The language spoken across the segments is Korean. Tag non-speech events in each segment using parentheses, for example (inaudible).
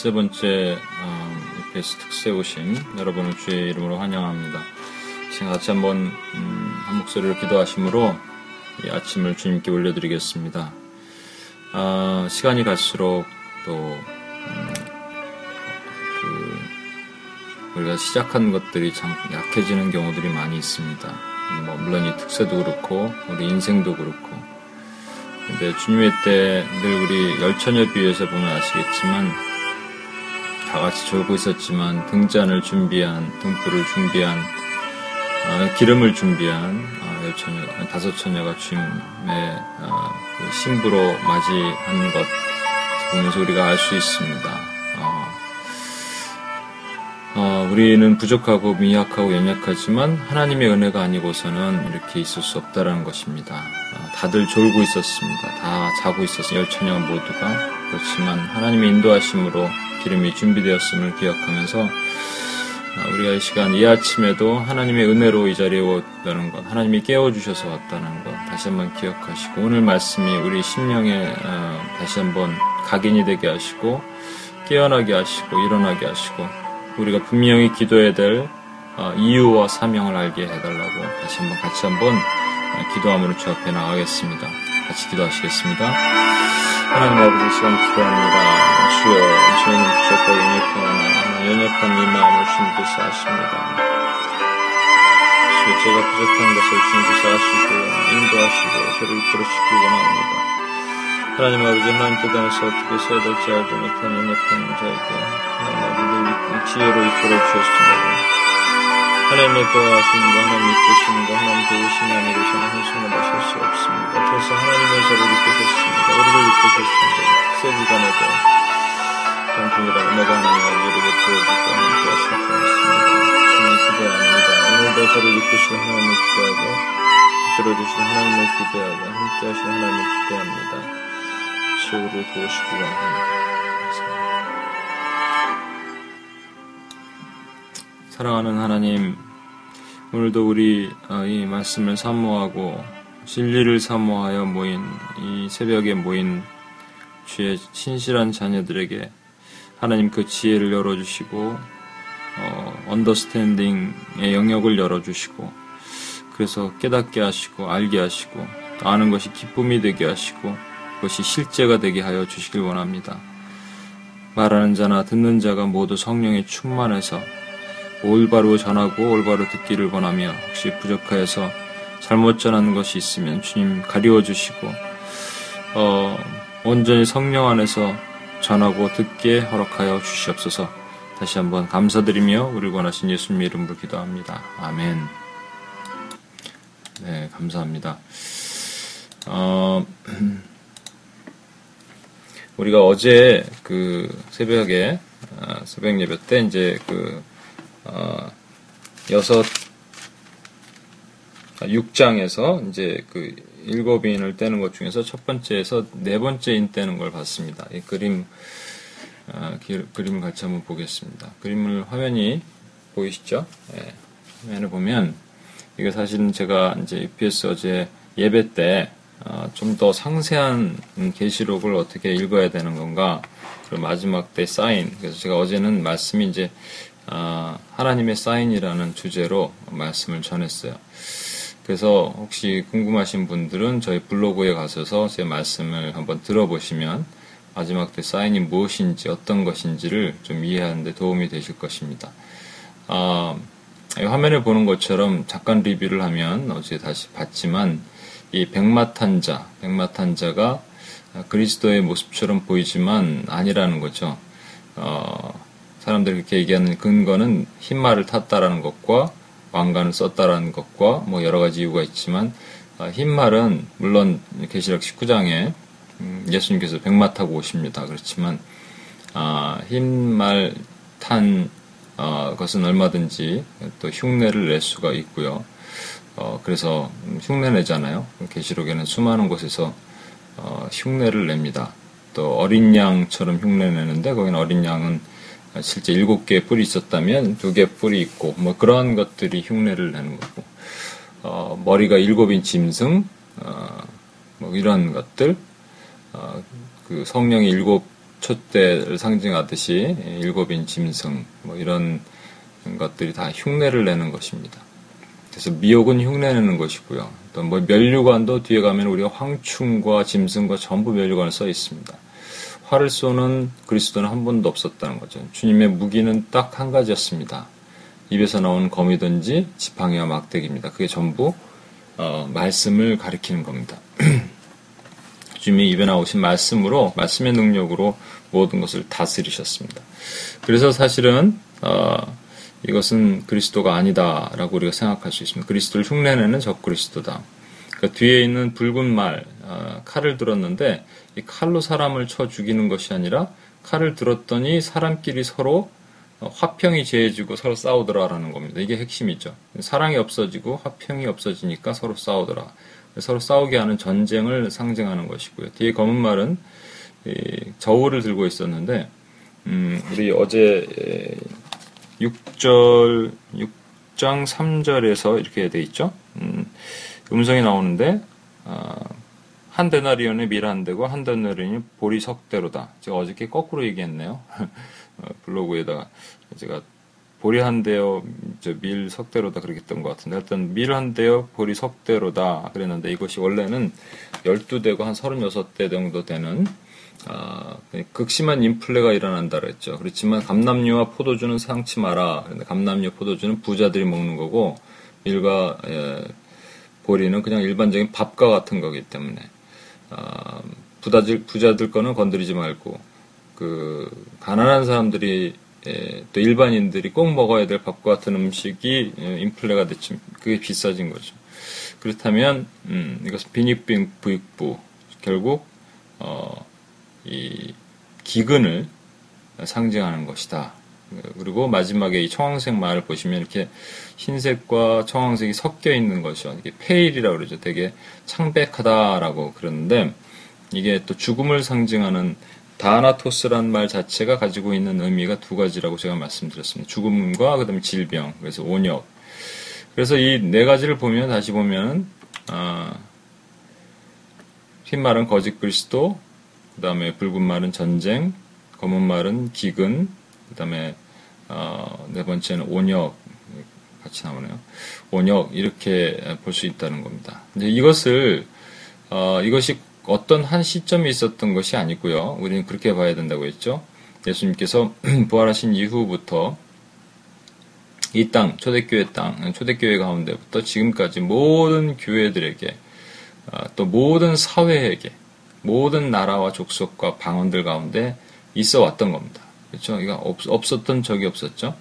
열세 번째 EPS 특세 오신 여러분을 주의 이름으로 환영합니다. 지금 같이 한번 음, 한 목소리로 기도하심으로 이 아침을 주님께 올려드리겠습니다. 아, 시간이 갈수록 또 음, 그, 우리가 시작한 것들이 참 약해지는 경우들이 많이 있습니다. 뭐 물론 이 특세도 그렇고 우리 인생도 그렇고 근데 주님의 때 늘 우리 열처녀 비유에서 보면 아시겠지만 다 같이 졸고 있었지만 등잔을 준비한 등불을 준비한 어, 기름을 준비한 어, 열처녀 다섯 처녀가 주님의 어, 그 신부로 맞이한 것 보면서 우리가 알 수 있습니다. 어, 우리는 부족하고 미약하고 연약하지만 하나님의 은혜가 아니고서는 이렇게 있을 수 없다라는 것입니다. 어, 다들 졸고 있었습니다. 다 자고 있었어요. 열처녀 모두가. 그렇지만 하나님의 인도하심으로 기름이 준비되었음을 기억하면서 어, 우리가 이 시간 이 아침에도 하나님의 은혜로 이 자리에 왔다는 것, 하나님이 깨워주셔서 왔다는 것 다시 한번 기억하시고 오늘 말씀이 우리 심령에 어, 다시 한번 각인이 되게 하시고 깨어나게 하시고 일어나게 하시고 우리가 분명히 기도해야 될 어, 이유와 사명을 알게 해달라고 다시 한번 같이 한번 어, 기도함으로 주 앞에 나가겠습니다. 같이 기도하시겠습니다. 하나님 아버지 시간 기도합니다. 주여 저희는 부족하고 연약하나 연약한 이 마음을 주님께서 아십니다. 주여 제가 부족한 것을 주님께서 아시고 인도하시고 저를 이끌어주시기 원합니다. 하나님 아버지 하나님 뜻 안에서 어떻게 써야 될지 알지 못하는 연약한 자에게 하나님 아버지 지혜로 이끌어 주셨습니다. 하나님의 도와하심과 하나님 이끄심과 하나님 도우심 아니고서는 한 순간도 설수 없습니다. 그래서 하나님의 저를 이끄셨습니다. 우리를 이끄셨습니다. 특세 기간에도 정중이라 은혜가 하나님 아버지에게 보여주고 함께 하실 줄 믿습니다. 주님 기대합니다. 오늘도 저를 이끄신 하나님을 기대하고 들어주신 하나님을 기대하고 함께 하신 하나님을 기대합니다. 지옥으로 도우시기 원합니다. 사랑하는 하나님, 오늘도 우리 어, 이 말씀을 사모하고 진리를 사모하여 모인 이 새벽에 모인 주의 신실한 자녀들에게 하나님 그 지혜를 열어주시고 어, 언더스탠딩의 영역을 열어주시고 그래서 깨닫게 하시고 알게 하시고 아는 것이 기쁨이 되게 하시고 그것이 실제가 되게 하여 주시길 원합니다. 말하는 자나 듣는 자가 모두 성령에 충만해서 올바로 전하고 올바로 듣기를 원하며 혹시 부족하여서 잘못 전하는 것이 있으면 주님 가리워 주시고 어, 온전히 성령 안에서 전하고 듣게 허락하여 주시옵소서. 다시 한번 감사드리며 우리 원하신 예수님 이름으로 기도합니다. 아멘. 네, 감사합니다. 어, (clears throat) 우리가 어제 그 새벽에 어, 새벽 예배 때 이제 그 어, 여섯 6장에서 아, 이제 그 일곱 인을 떼는 것 중에서 첫 번째에서 네 번째 인 떼는 걸 봤습니다. 이 그림 어, 기, 그림을 같이 한번 보겠습니다. 그림을 화면이 보이시죠? 네, 화면을 보면 이거 사실은 제가 이제 UPS 어제 예배 때 어, 좀더 상세한 계시록을 어떻게 읽어야 되는 건가 그리고 마지막 때 사인 그래서 제가 어제는 말씀이 이제 어, 하나님의 사인이라는 주제로 말씀을 전했어요. 그래서 혹시 궁금하신 분들은 저희 블로그에 가셔서 제 말씀을 한번 들어보시면 마지막 때 사인이 무엇인지 어떤 것인지를 좀 이해하는데 도움이 되실 것입니다. 어, 화면에 보는 것처럼 잠깐 리뷰를 하면 어제 다시 봤지만 이 백마탄자, 백마탄자가 그리스도의 모습처럼 보이지만 아니라는 거죠. 어, 사람들이 그렇게 얘기하는 근거는 흰말을 탔다라는 것과 왕관을 썼다라는 것과 뭐 여러 가지 이유가 있지만 어, 흰말은 물론 계시록 19장에 음, 예수님께서 백마 타고 오십니다. 그렇지만 아, 흰말 탄 어, 것은 얼마든지 또 흉내를 낼 수가 있고요. 어, 그래서 흉내 내잖아요. 계시록에는 수많은 곳에서 어, 흉내를 냅니다. 또 어린 양처럼 흉내 내는데 거기는 어린 양은 실제 일곱 개의 뿔이 있었다면 두개 뿔이 있고 뭐 그러한 것들이 흉내를 내는 거고 어, 머리가 일곱인 짐승 어, 뭐 이런 것들 어, 그 성령이 일곱 촛대를 상징하듯이 일곱인 짐승 뭐 이런 것들이 다 흉내를 내는 것입니다. 그래서 미혹은 흉내내는 것이고요. 또 뭐 멸류관도 뒤에 가면 우리가 황충과 짐승과 전부 멸류관을 써 있습니다. 활을 쏘는 그리스도는 한 번도 없었다는 거죠. 주님의 무기는 딱 한 가지였습니다. 입에서 나온 검이든지 지팡이와 막대기입니다. 그게 전부 어, 말씀을 가리키는 겁니다. (clears throat) 주님이 입에 나오신 말씀으로 말씀의 능력으로 모든 것을 다스리셨습니다. 그래서 사실은 어, 이것은 그리스도가 아니다라고 우리가 생각할 수 있습니다. 그리스도를 흉내내는 적 그리스도다. 그 뒤에 있는 붉은 말 어, 칼을 들었는데 이 칼로 사람을 쳐 죽이는 것이 아니라 칼을 들었더니 사람끼리 서로 어, 화평이 제해지고 서로 싸우더라라는 겁니다. 이게 핵심이죠. 사랑이 없어지고 화평이 없어지니까 서로 싸우더라. 서로 싸우게 하는 전쟁을 상징하는 것이고요. 뒤에 검은 말은 저울을 들고 있었는데 음, 우리 어제 6절 6장 3절에서 이렇게 돼 있죠. 음, 음성이 나오는데 어, 한 데나리온의 밀한 대고 한 데나리온이 보리 석대로다. 제가 어저께 거꾸로 얘기했네요. (laughs) 어, 블로그에다가 제가 보리 한 대요, 밀 석대로다 그렇게 했던 것 같은데, 하여튼 밀 한 대요, 보리 석대로다 그랬는데 이것이 원래는 12대고 한 36대 정도 되는 아, 극심한 인플레가 일어난다 그랬죠. 그렇지만 감남류와 포도주는 상치 마라. 그런데 감남류, 포도주는 부자들이 먹는 거고 밀과 예, 보리는 그냥 일반적인 밥과 같은 거기 때문에 아, 부자들 부자들 거는 건드리지 말고 그 가난한 사람들이 예, 또 일반인들이 꼭 먹어야 될 밥과 같은 음식이 예, 인플레가 됐지 그게 비싸진 거죠. 그렇다면 음, 이것은 빈익빈 부익부 결국 어, 이 기근을 상징하는 것이다. 그리고 마지막에 이 청황색 말을 보시면 이렇게 흰색과 청황색이 섞여 있는 것이요. 이게 pale이라고 그러죠. 되게 창백하다라고 그러는데 이게 또 죽음을 상징하는 다나토스란 말 자체가 가지고 있는 의미가 두 가지라고 제가 말씀드렸습니다. 죽음과 그다음에 질병, 그래서 온역. 그래서 이 네 가지를 보면 다시 보면 아, 흰 말은 거짓 그리스도, 그 다음에 붉은 말은 전쟁, 검은 말은 기근, 그 다음에 어, 네 번째는 온역 같이 나오네요. 온역 이렇게 볼 수 있다는 겁니다. 근데 이것을 어, 이것이 어떤 한 시점이 있었던 것이 아니고요. 우리는 그렇게 봐야 된다고 했죠. 예수님께서 (clears throat) 부활하신 이후부터 이 땅, 초대교회 땅, 초대교회 가운데부터 지금까지 모든 교회들에게 어, 또 모든 사회에게 모든 나라와 족속과 방언들 가운데 있어 왔던 겁니다. 그렇죠? 이거 없, 없었던 적이 없었죠.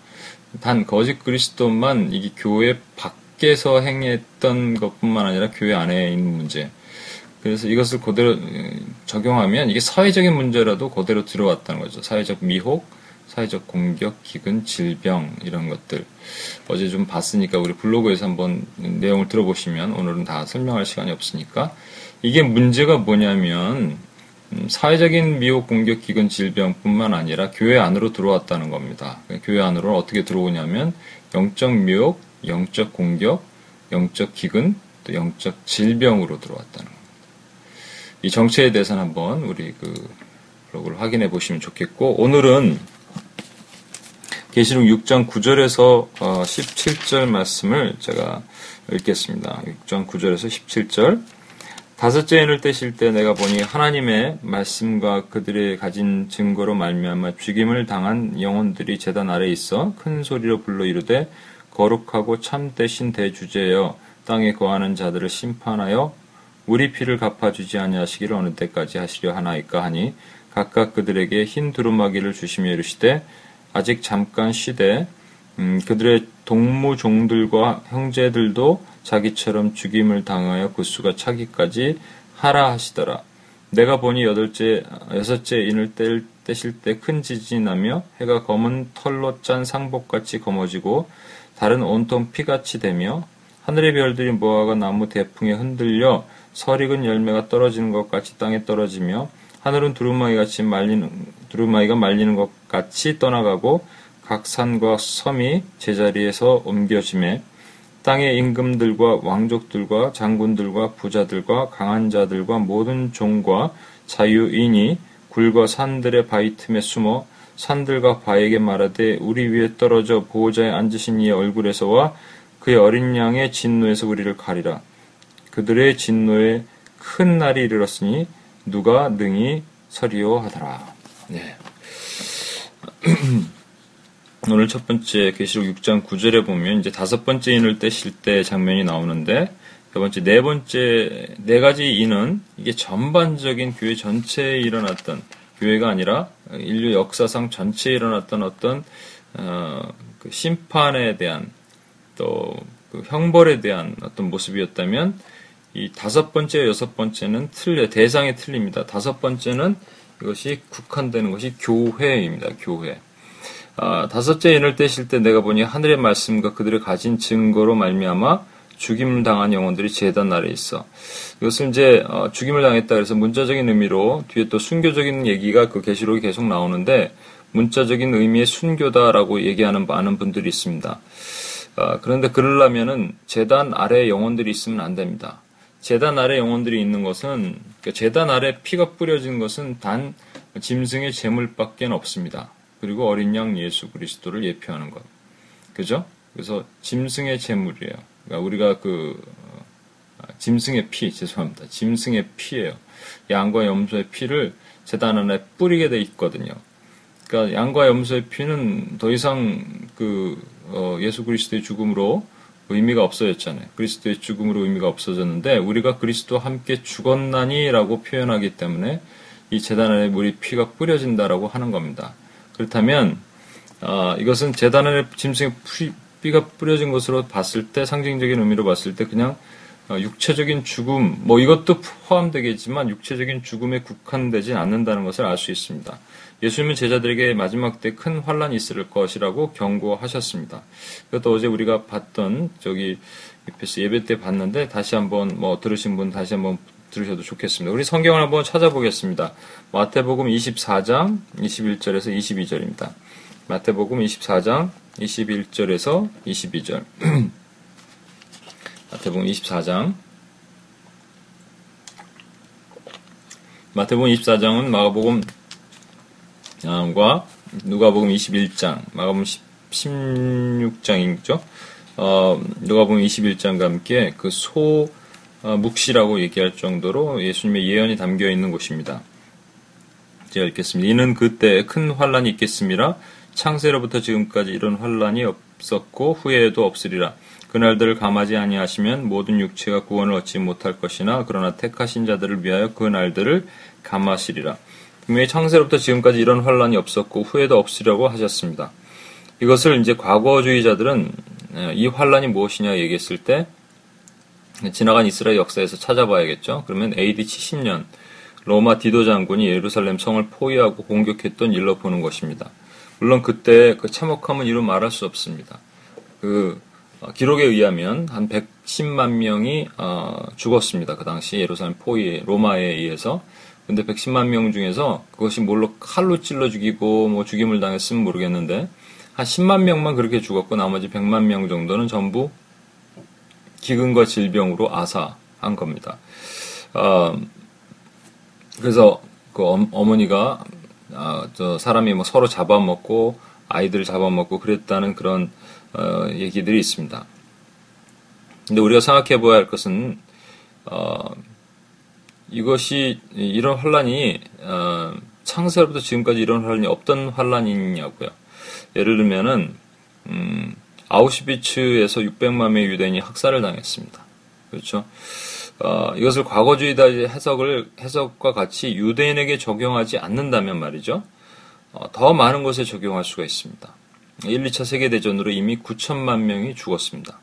단 거짓 그리스도만 이게 교회 밖에서 행했던 것뿐만 아니라 교회 안에 있는 문제. 그래서 이것을 그대로 적용하면 이게 사회적인 문제라도 그대로 들어왔다는 거죠. 사회적 미혹, 사회적 공격, 기근, 질병 이런 것들. 어제 좀 봤으니까 우리 블로그에서 한번 내용을 들어보시면 오늘은 다 설명할 시간이 없으니까 이게 문제가 뭐냐면 음, 사회적인 미혹, 공격, 기근, 질병뿐만 아니라 교회 안으로 들어왔다는 겁니다. 교회 안으로 어떻게 들어오냐면 영적 미혹, 영적 공격, 영적 기근, 또 영적 질병으로 들어왔다는 겁니다. 이 정체에 대해서는 한번 우리 그 블로그를 확인해 보시면 좋겠고 오늘은 계시록 6장 9절에서 17절 말씀을 제가 읽겠습니다. 6장 9절에서 17절 다섯째 인을 떼실 때 내가 보니 하나님의 말씀과 그들의 가진 증거로 말미암아 죽임을 당한 영혼들이 제단 아래 있어 큰 소리로 불러 이르되 거룩하고 참되신 대주제여 땅에 거하는 자들을 심판하여 우리 피를 갚아주지 아니하시기를 어느 때까지 하시려 하나이까 하니 각각 그들에게 흰 두루마기를 주시며 이르시되 아직 잠깐 쉬되 음, 그들의 동무종들과 형제들도 자기처럼 죽임을 당하여 구수가 차기까지 하라 하시더라. 내가 보니 여덟째, 여섯째 인을 뗄, 떼실 때 큰 지진이 나며 해가 검은 털로 짠 상복같이 검어지고 달은 온통 피같이 되며 하늘의 별들이 모아가 나무 대풍에 흔들려 설익은 열매가 떨어지는 것 같이 땅에 떨어지며 하늘은 두루마기 같이 말리는 두루마기가 말리는 것 같이 떠나가고 각 산과 섬이 제자리에서 옮겨짐에 땅의 임금들과 왕족들과 장군들과 부자들과 강한 자들과 모든 종과 자유인이 굴과 산들의 바위 틈에 숨어 산들과 바에게 말하되 우리 위에 떨어져 보호자에 앉으신 이의 얼굴에서와 그의 어린 양의 진노에서 우리를 가리라. 그들의 진노에 큰 날이 이르렀으니 누가 능히 서리오 하더라. 네. (clears throat) 오늘 첫 번째 계시록 6장 9절에 보면 이제 다섯 번째 인을 떼실 때 장면이 나오는데 두 번째 네 번째 네 가지 인은 이게 전반적인 교회 전체에 일어났던 교회가 아니라 인류 역사상 전체에 일어났던 어떤 어, 그 심판에 대한 또 그 형벌에 대한 어떤 모습이었다면 이 다섯 번째, 여섯 번째는 틀려 대상이 틀립니다. 다섯 번째는 이것이 국한되는 것이 교회입니다. 교회. 아, 다섯째 인을 떼실 때 내가 보니 하늘의 말씀과 그들의 가진 증거로 말미암아 죽임 당한 영혼들이 재단 아래 있어. 이것을 이제 어, 죽임을 당했다 그래서 문자적인 의미로 뒤에 또 순교적인 얘기가 그 계시록이 계속 나오는데 문자적인 의미의 순교다라고 얘기하는 많은 분들이 있습니다. 아, 그런데 그러려면은 재단 아래 영혼들이 있으면 안 됩니다. 재단 아래 영혼들이 있는 것은 그러니까 재단 아래 피가 뿌려진 것은 단 짐승의 재물밖에 없습니다. 그리고 어린 양 예수 그리스도를 예표하는 것. 그죠? 그래서 짐승의 재물이에요. 그러니까 우리가 그 어, 짐승의 피 죄송합니다. 짐승의 피예요. 양과 염소의 피를 재단 안에 뿌리게 돼 있거든요. 그러니까 양과 염소의 피는 더 이상 그 어, 예수 그리스도의 죽음으로 의미가 없어졌잖아요. 그리스도의 죽음으로 의미가 없어졌는데 우리가 그리스도와 함께 죽었나니라고 표현하기 때문에 이 재단 안에 우리 피가 뿌려진다라고 하는 겁니다. 그렇다면 어, 이것은 재단 안에 짐승의 피가 뿌려진 것으로 봤을 때 상징적인 의미로 봤을 때 그냥 어, 육체적인 죽음 뭐 이것도 포함되겠지만 육체적인 죽음에 국한되지 않는다는 것을 알 수 있습니다. 예수님은 제자들에게 마지막 때 큰 환란이 있을 것이라고 경고하셨습니다. 이것도 어제 우리가 봤던 저기 예배 때 봤는데 다시 한번 뭐 들으신 분 다시 한번 들으셔도 좋겠습니다. 우리 성경을 한번 찾아보겠습니다. 마태복음 24장 21절에서 22절입니다. 마태복음 24장 21절에서 22절. 마태복음 24장 마태복음 24장은 마가복음 과 누가복음 21장, 마가복음 16장이죠. 어, 누가복음 21장과 함께 그소 어, 묵시라고 얘기할 정도로 예수님의 예언이 담겨 있는 곳입니다. 제가 읽겠습니다. 이는 그때 큰 환란이 있겠습니다. 창세로부터 지금까지 이런 환란이 없었고 후에도 없으리라. 그날들을 감하지 아니하시면 모든 육체가 구원을 얻지 못할 것이나 그러나 택하신 자들을 위하여 그 날들을 감하시리라. 분명히 창세로부터 지금까지 이런 환란이 없었고 후에도 없으려고 하셨습니다. 이것을 이제 과거주의자들은 이 환란이 무엇이냐 얘기했을 때 지나간 이스라엘 역사에서 찾아봐야겠죠. 그러면 AD 70년 로마 디도 장군이 예루살렘 성을 포위하고 공격했던 일로 보는 것입니다. 물론 그때 그 참혹함은 이루 말할 수 없습니다. 그 어, 기록에 의하면 한 110만 명이 어, 죽었습니다. 그 당시 예루살렘 포위 로마에 의해서 근데 110만 명 중에서 그것이 뭘로 칼로 찔러 죽이고 뭐 죽임을 당했으면 모르겠는데 한 10만 명만 그렇게 죽었고 나머지 100만 명 정도는 전부 기근과 질병으로 아사한 겁니다. 어, 그래서 그 어머니가 어, 저 사람이 뭐 서로 잡아먹고 아이들 잡아먹고 그랬다는 그런 어, 얘기들이 있습니다. 근데 우리가 생각해 보아야 할 것은 어, 이것이 이런 환란이 어, 창세로부터 지금까지 이런 환란이 없던 환란이냐고요. 예를 들면은 음, 아우슈비츠에서 600만 명의 유대인이 학살을 당했습니다. 그렇죠. 어, 이것을 과거주의다 해석을 해석과 같이 유대인에게 적용하지 않는다면 말이죠. 어, 더 많은 곳에 적용할 수가 있습니다. 1, 2차 세계대전으로 이미 9천만 명이 죽었습니다.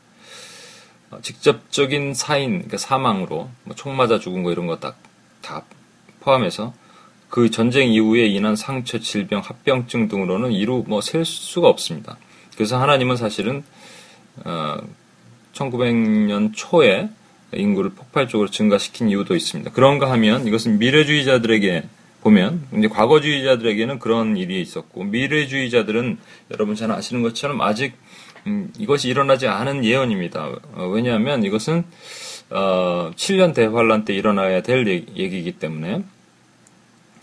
어, 직접적인 사인, 그러니까 사망으로 뭐 총 맞아 죽은 거 이런 거다 다 포함해서 그 전쟁 이후에 인한 상처, 질병, 합병증 등으로는 이루 뭐 셀 수가 없습니다. 그래서 하나님은 사실은 어, 1900년 초에 인구를 폭발적으로 증가시킨 이유도 있습니다. 그런가 하면 이것은 미래주의자들에게 보면 이제 과거주의자들에게는 그런 일이 있었고 미래주의자들은 여러분 잘 아시는 것처럼 아직 음, 이것이 일어나지 않은 예언입니다. 어, 왜냐하면 이것은 어, 7년 대환란 때 일어나야 될 얘기 이기 때문에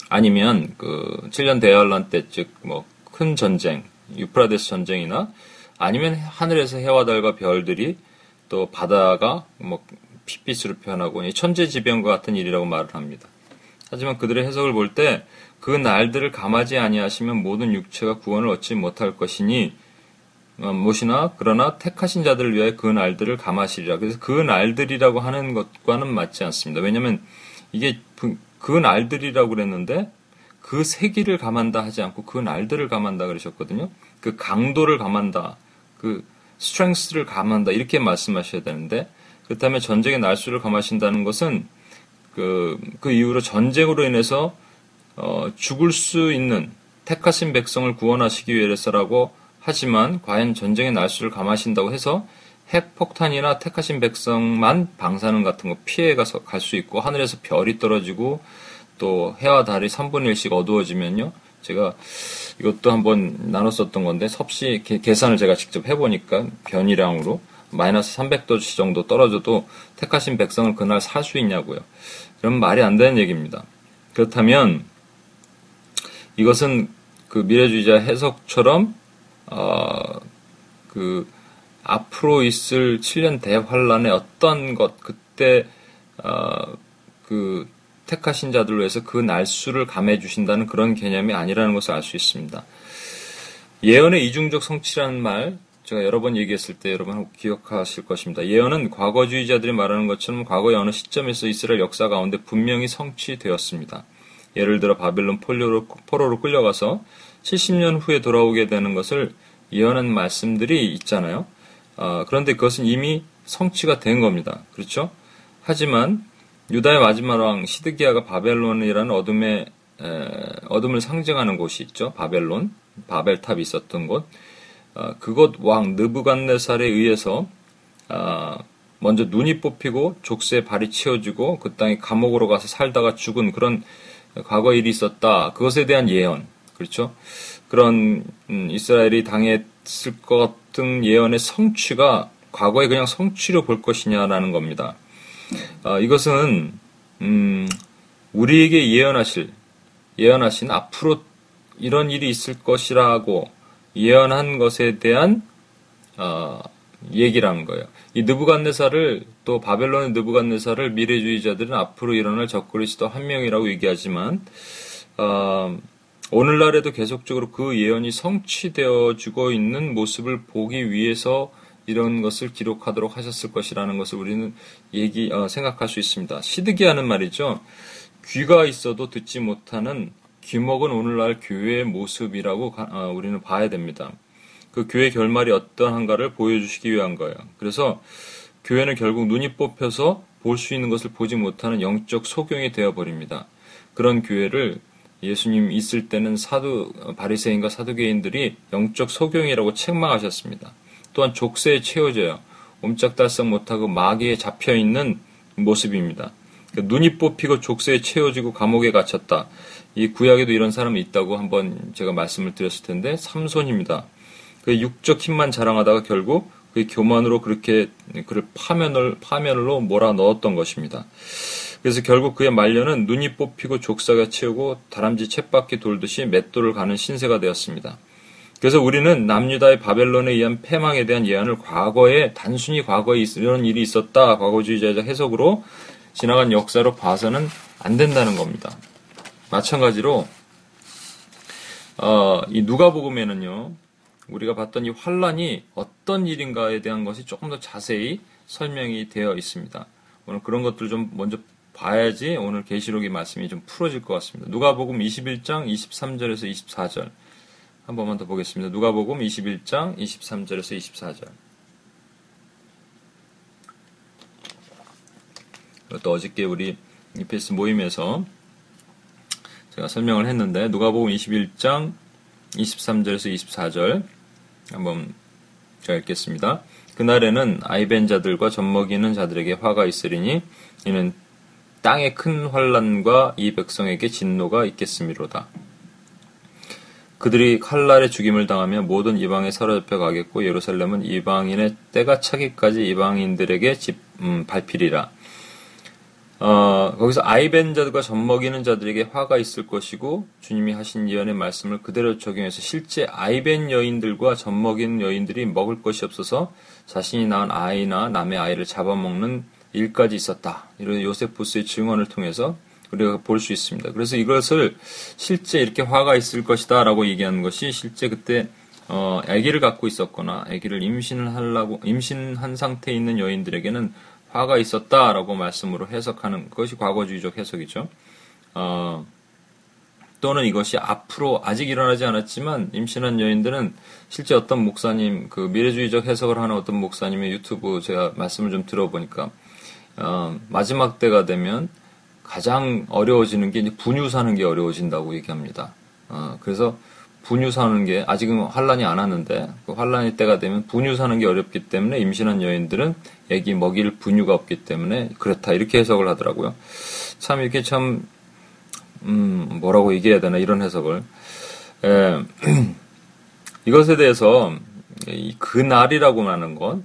아니면 그 7년 대환란 때 즉 뭐 큰 전쟁, 유프라데스 전쟁이나 아니면 하늘에서 해와 달과 별들이 또 바다가 뭐 핏빛으로 표현하고 천재지변과 같은 일이라고 말을 합니다. 하지만 그들의 해석을 볼 때 그 날들을 감하지 아니하시면 모든 육체가 구원을 얻지 못할 것이니 어, 무엇이나 그러나 택하신 자들을 위하여 그 날들을 감하시리라. 그래서 그 날들이라고 하는 것과는 맞지 않습니다. 왜냐하면 이게 그, 그 날들이라고 그랬는데 그 세기를 감한다 하지 않고 그 날들을 감한다 그러셨거든요. 그 강도를 감한다, 그 스트렝스를 감한다 이렇게 말씀하셔야 되는데 그렇다면 전쟁의 날수를 감하신다는 것은 그, 그 이후로 전쟁으로 인해서 어, 죽을 수 있는 택하신 백성을 구원하시기 위해서라고 하지만 과연 전쟁의 날수를 감하신다고 해서 핵폭탄이나 택하신 백성만 방사능 같은 거 피해가서 갈수 있고 하늘에서 별이 떨어지고 또 해와 달이 3분의 1씩 어두워지면요. 제가 이것도 한번 나눴었던 건데 섭씨 계산을 제가 직접 해보니까 변이량으로 마이너스 300도씨 정도 떨어져도 택하신 백성을 그날 살 수 있냐고요. 그럼 말이 안 되는 얘기입니다. 그렇다면 이것은 그 미래주의자 해석처럼 어, 그 앞으로 있을 7년 대환란의 어떤 것 그때 어, 그 택하신 자들로 해서 그 날수를 감해 주신다는 그런 개념이 아니라는 것을 알 수 있습니다. 예언의 이중적 성취라는 말 제가 여러 번 얘기했을 때 여러분 기억하실 것입니다. 예언은 과거주의자들이 말하는 것처럼 과거의 어느 시점에서 이스라엘 역사 가운데 분명히 성취되었습니다. 예를 들어 바벨론 폴로로, 포로로 끌려가서 70년 후에 돌아오게 되는 것을 예언한 말씀들이 있잖아요. 어, 그런데 그것은 이미 성취가 된 겁니다. 그렇죠? 하지만 유다의 마지막 왕 시드기야가 바벨론이라는 어둠의 에, 어둠을 상징하는 곳이 있죠. 바벨론, 바벨탑이 있었던 곳. 어, 그곳 왕 느부갓네살에 의해서 어, 먼저 눈이 뽑히고 족쇄에 발이 치워지고 그 땅에 감옥으로 가서 살다가 죽은 그런 과거 일이 있었다. 그것에 대한 예언. 그렇죠? 그런 음, 이스라엘이 당했을 것 같은 예언의 성취가 과거에 그냥 성취로 볼 것이냐라는 겁니다. 어, 이것은 음, 우리에게 예언하실 예언하신 앞으로 이런 일이 있을 것이라고 예언한 것에 대한 어, 얘기라는 거예요. 이 느부갓네살을 또 바벨론의 느부갓네살을 미래주의자들은 앞으로 일어날 적그리스도 한 명이라고 얘기하지만 어, 오늘날에도 계속적으로 그 예언이 성취되어지고 있는 모습을 보기 위해서 이런 것을 기록하도록 하셨을 것이라는 것을 우리는 얘기 어, 생각할 수 있습니다. 시드기하는 말이죠. 귀가 있어도 듣지 못하는 귀먹은 오늘날 교회의 모습이라고 어, 우리는 봐야 됩니다. 그 교회 결말이 어떠한가를 보여주시기 위한 거예요. 그래서 교회는 결국 눈이 뽑혀서 볼 수 있는 것을 보지 못하는 영적 소경이 되어버립니다. 그런 교회를 예수님 있을 때는 사두 바리새인과 사두개인들이 영적 소경이라고 책망하셨습니다. 또한 족쇄에 채워져요. 옴짝달싹 못하고 마귀에 잡혀 있는 모습입니다. 그러니까 눈이 뽑히고 족쇄에 채워지고 감옥에 갇혔다. 이 구약에도 이런 사람이 있다고 한번 제가 말씀을 드렸을 텐데 삼손입니다. 그 육적 힘만 자랑하다가 결국 그 교만으로 그렇게 그를 파면을 파면으로 몰아 넣었던 것입니다. 그래서 결국 그의 말년은 눈이 뽑히고 족사가 채우고 다람쥐 챗바퀴 돌듯이 맷돌을 가는 신세가 되었습니다. 그래서 우리는 남유다의 바벨론에 의한 패망에 대한 예언을 과거에 단순히 과거에 이런 일이 있었다 과거주의자적 해석으로 지나간 역사로 봐서는 안 된다는 겁니다. 마찬가지로 어, 이 누가복음에는요 우리가 봤던 이 환란이 어떤 일인가에 대한 것이 조금 더 자세히 설명이 되어 있습니다. 오늘 그런 것들 좀 먼저 봐야지 오늘 계시록의 말씀이 좀 풀어질 것 같습니다. 누가복음 21장 23절에서 24절 한 번만 더 보겠습니다. 누가복음 21장 23절에서 24절. 또 어저께 우리 EPS 모임에서 제가 설명을 했는데 누가복음 21장 23절에서 24절 한번 제가 읽겠습니다. 그날에는 아이벤 자들과 젖먹이는 자들에게 화가 있으리니 이는 땅의 큰 환란과 이 백성에게 진노가 있겠음이로다. 그들이 칼날에 죽임을 당하며 모든 이방에 사로잡혀 가겠고 예루살렘은 이방인의 때가 차기까지 이방인들에게 집, 음, 밟히리라. 어, 거기서 아이벤 자들과 젖먹이는 자들에게 화가 있을 것이고 주님이 하신 예언의 말씀을 그대로 적용해서 실제 아이벤 여인들과 젖먹이는 여인들이 먹을 것이 없어서 자신이 낳은 아이나 남의 아이를 잡아먹는 일까지 있었다. 이런 요세푸스의 증언을 통해서 우리가 볼 수 있습니다. 그래서 이것을 실제 이렇게 화가 있을 것이다 라고 얘기하는 것이 실제 그때 어, 아기를 갖고 있었거나 아기를 임신을 하려고 임신한 상태에 있는 여인들에게는 화가 있었다라고 말씀으로 해석하는 것이 과거주의적 해석이죠. 어, 또는 이것이 앞으로 아직 일어나지 않았지만 임신한 여인들은 실제 어떤 목사님 그 미래주의적 해석을 하는 어떤 목사님의 유튜브 제가 말씀을 좀 들어보니까 어, 마지막 때가 되면 가장 어려워지는 게 이제 분유 사는 게 어려워진다고 얘기합니다. 어, 그래서 분유 사는 게 아직은 환란이 안 왔는데 그 환란의 때가 되면 분유 사는 게 어렵기 때문에 임신한 여인들은 애기 먹일 분유가 없기 때문에 그렇다 이렇게 해석을 하더라고요. 참 이렇게 참 음, 뭐라고 얘기해야 되나 이런 해석을 에, (clears throat) 이것에 대해서 그 날이라고 하는 건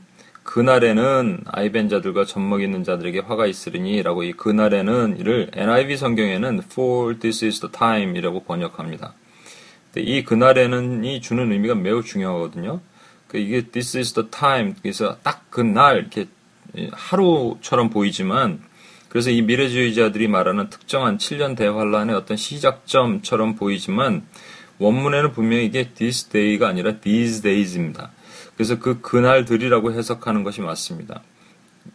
그날에는 아이벤자들과 젖먹 있는 자들에게 화가 있으리니라고 이 그날에는 이를 NIV 성경에는 for this is the time이라고 번역합니다. 이 그날에는이 주는 의미가 매우 중요하거든요. 그 이게 this is the time 그래서 딱 그날 이렇게 하루처럼 보이지만 그래서 이 미래주의자들이 말하는 특정한 7년 대환란의 어떤 시작점처럼 보이지만 원문에는 분명히 이게 this day가 아니라 these days입니다. 그래서 그 그날들이라고 해석하는 것이 맞습니다.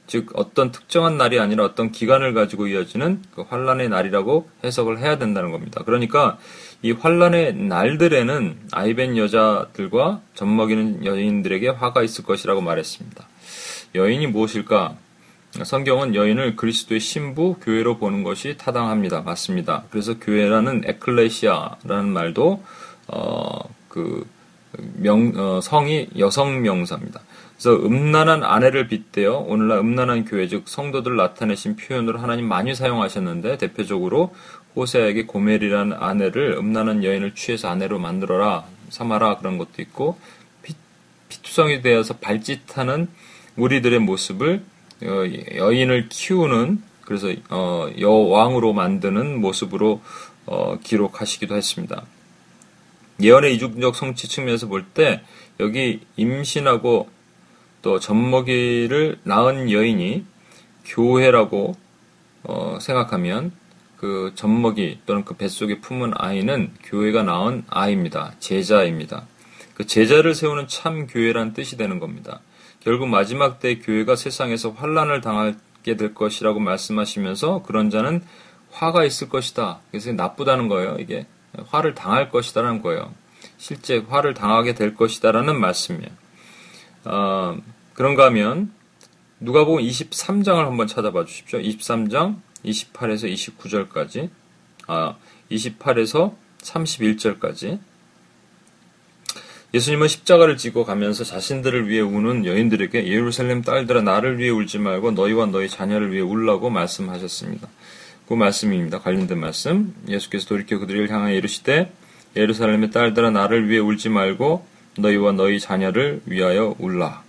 즉 어떤 특정한 날이 아니라 어떤 기간을 가지고 이어지는 그 환란의 날이라고 해석을 해야 된다는 겁니다. 그러니까 이 환란의 날들에는 아이벤 여자들과 젖먹이는 여인들에게 화가 있을 것이라고 말했습니다. 여인이 무엇일까? 성경은 여인을 그리스도의 신부 교회로 보는 것이 타당합니다. 맞습니다. 그래서 교회라는 에클레시아라는 말도 어 그 명, 어, 성이 여성 명사입니다. 그래서 음란한 아내를 빗대어 오늘날 음란한 교회 즉 성도들을 나타내신 표현으로 하나님 많이 사용하셨는데 대표적으로 호세에게 고멜이라는 아내를 음란한 여인을 취해서 아내로 만들어라 삼아라 그런 것도 있고 피, 피투성이 되어서 발짓하는 우리들의 모습을 어, 여인을 키우는 그래서 어, 여왕으로 만드는 모습으로 어, 기록하시기도 했습니다. 예언의 이중적 성취 측면에서 볼 때 여기 임신하고 또 젖먹이를 낳은 여인이 교회라고 어, 생각하면 그 젖먹이 또는 그 뱃속에 품은 아이는 교회가 낳은 아이입니다. 제자입니다. 그 제자를 세우는 참 교회란 뜻이 되는 겁니다. 결국 마지막 때 교회가 세상에서 환란을 당하게 될 것이라고 말씀하시면서 그런 자는 화가 있을 것이다. 그래서 나쁘다는 거예요. 이게 화를 당할 것이다라는 거예요. 실제 화를 당하게 될 것이다라는 말씀이에요. 어, 그런가 하면 누가복음 23장을 한번 찾아봐 주십시오. 23장 28에서 29절까지, 아 28에서 31절까지. 예수님은 십자가를 지고 가면서 자신들을 위해 우는 여인들에게 예루살렘 딸들아 나를 위해 울지 말고 너희와 너희 자녀를 위해 울라고 말씀하셨습니다. 그 말씀입니다. 관련된 말씀. 예수께서 돌이켜 그들을 향하여 이르시되 예루살렘의 딸들아 나를 위해 울지 말고 너희와 너희 자녀를 위하여 울라.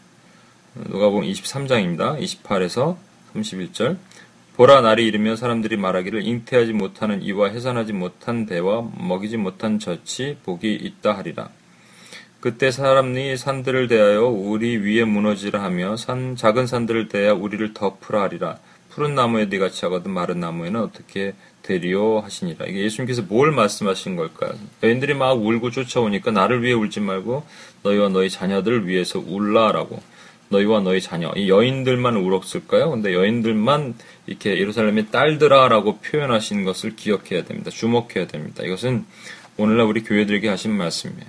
누가복음 23장입니다. 28에서 31절. 보라 날이 이르면 사람들이 말하기를 잉태하지 못하는 이와 해산하지 못한 배와 먹이지 못한 젖이 복이 있다 하리라. 그때 사람이 산들을 대하여 우리 위에 무너지라 하며 산 작은 산들을 대하여 우리를 덮으라 하리라. 푸른 나무에 네 같이 하거든 마른 나무에는 어떻게 되리오 하시니라. 이게 예수님께서 뭘 말씀하신 걸까요? 여인들이 막 울고 쫓아오니까 나를 위해 울지 말고 너희와 너희 자녀들을 위해서 울라라고. 너희와 너희 자녀. 이 여인들만 울었을까요? 근데 여인들만 이렇게 예루살렘의 딸들아라고 표현하신 것을 기억해야 됩니다. 주목해야 됩니다. 이것은 오늘날 우리 교회들에게 하신 말씀이에요.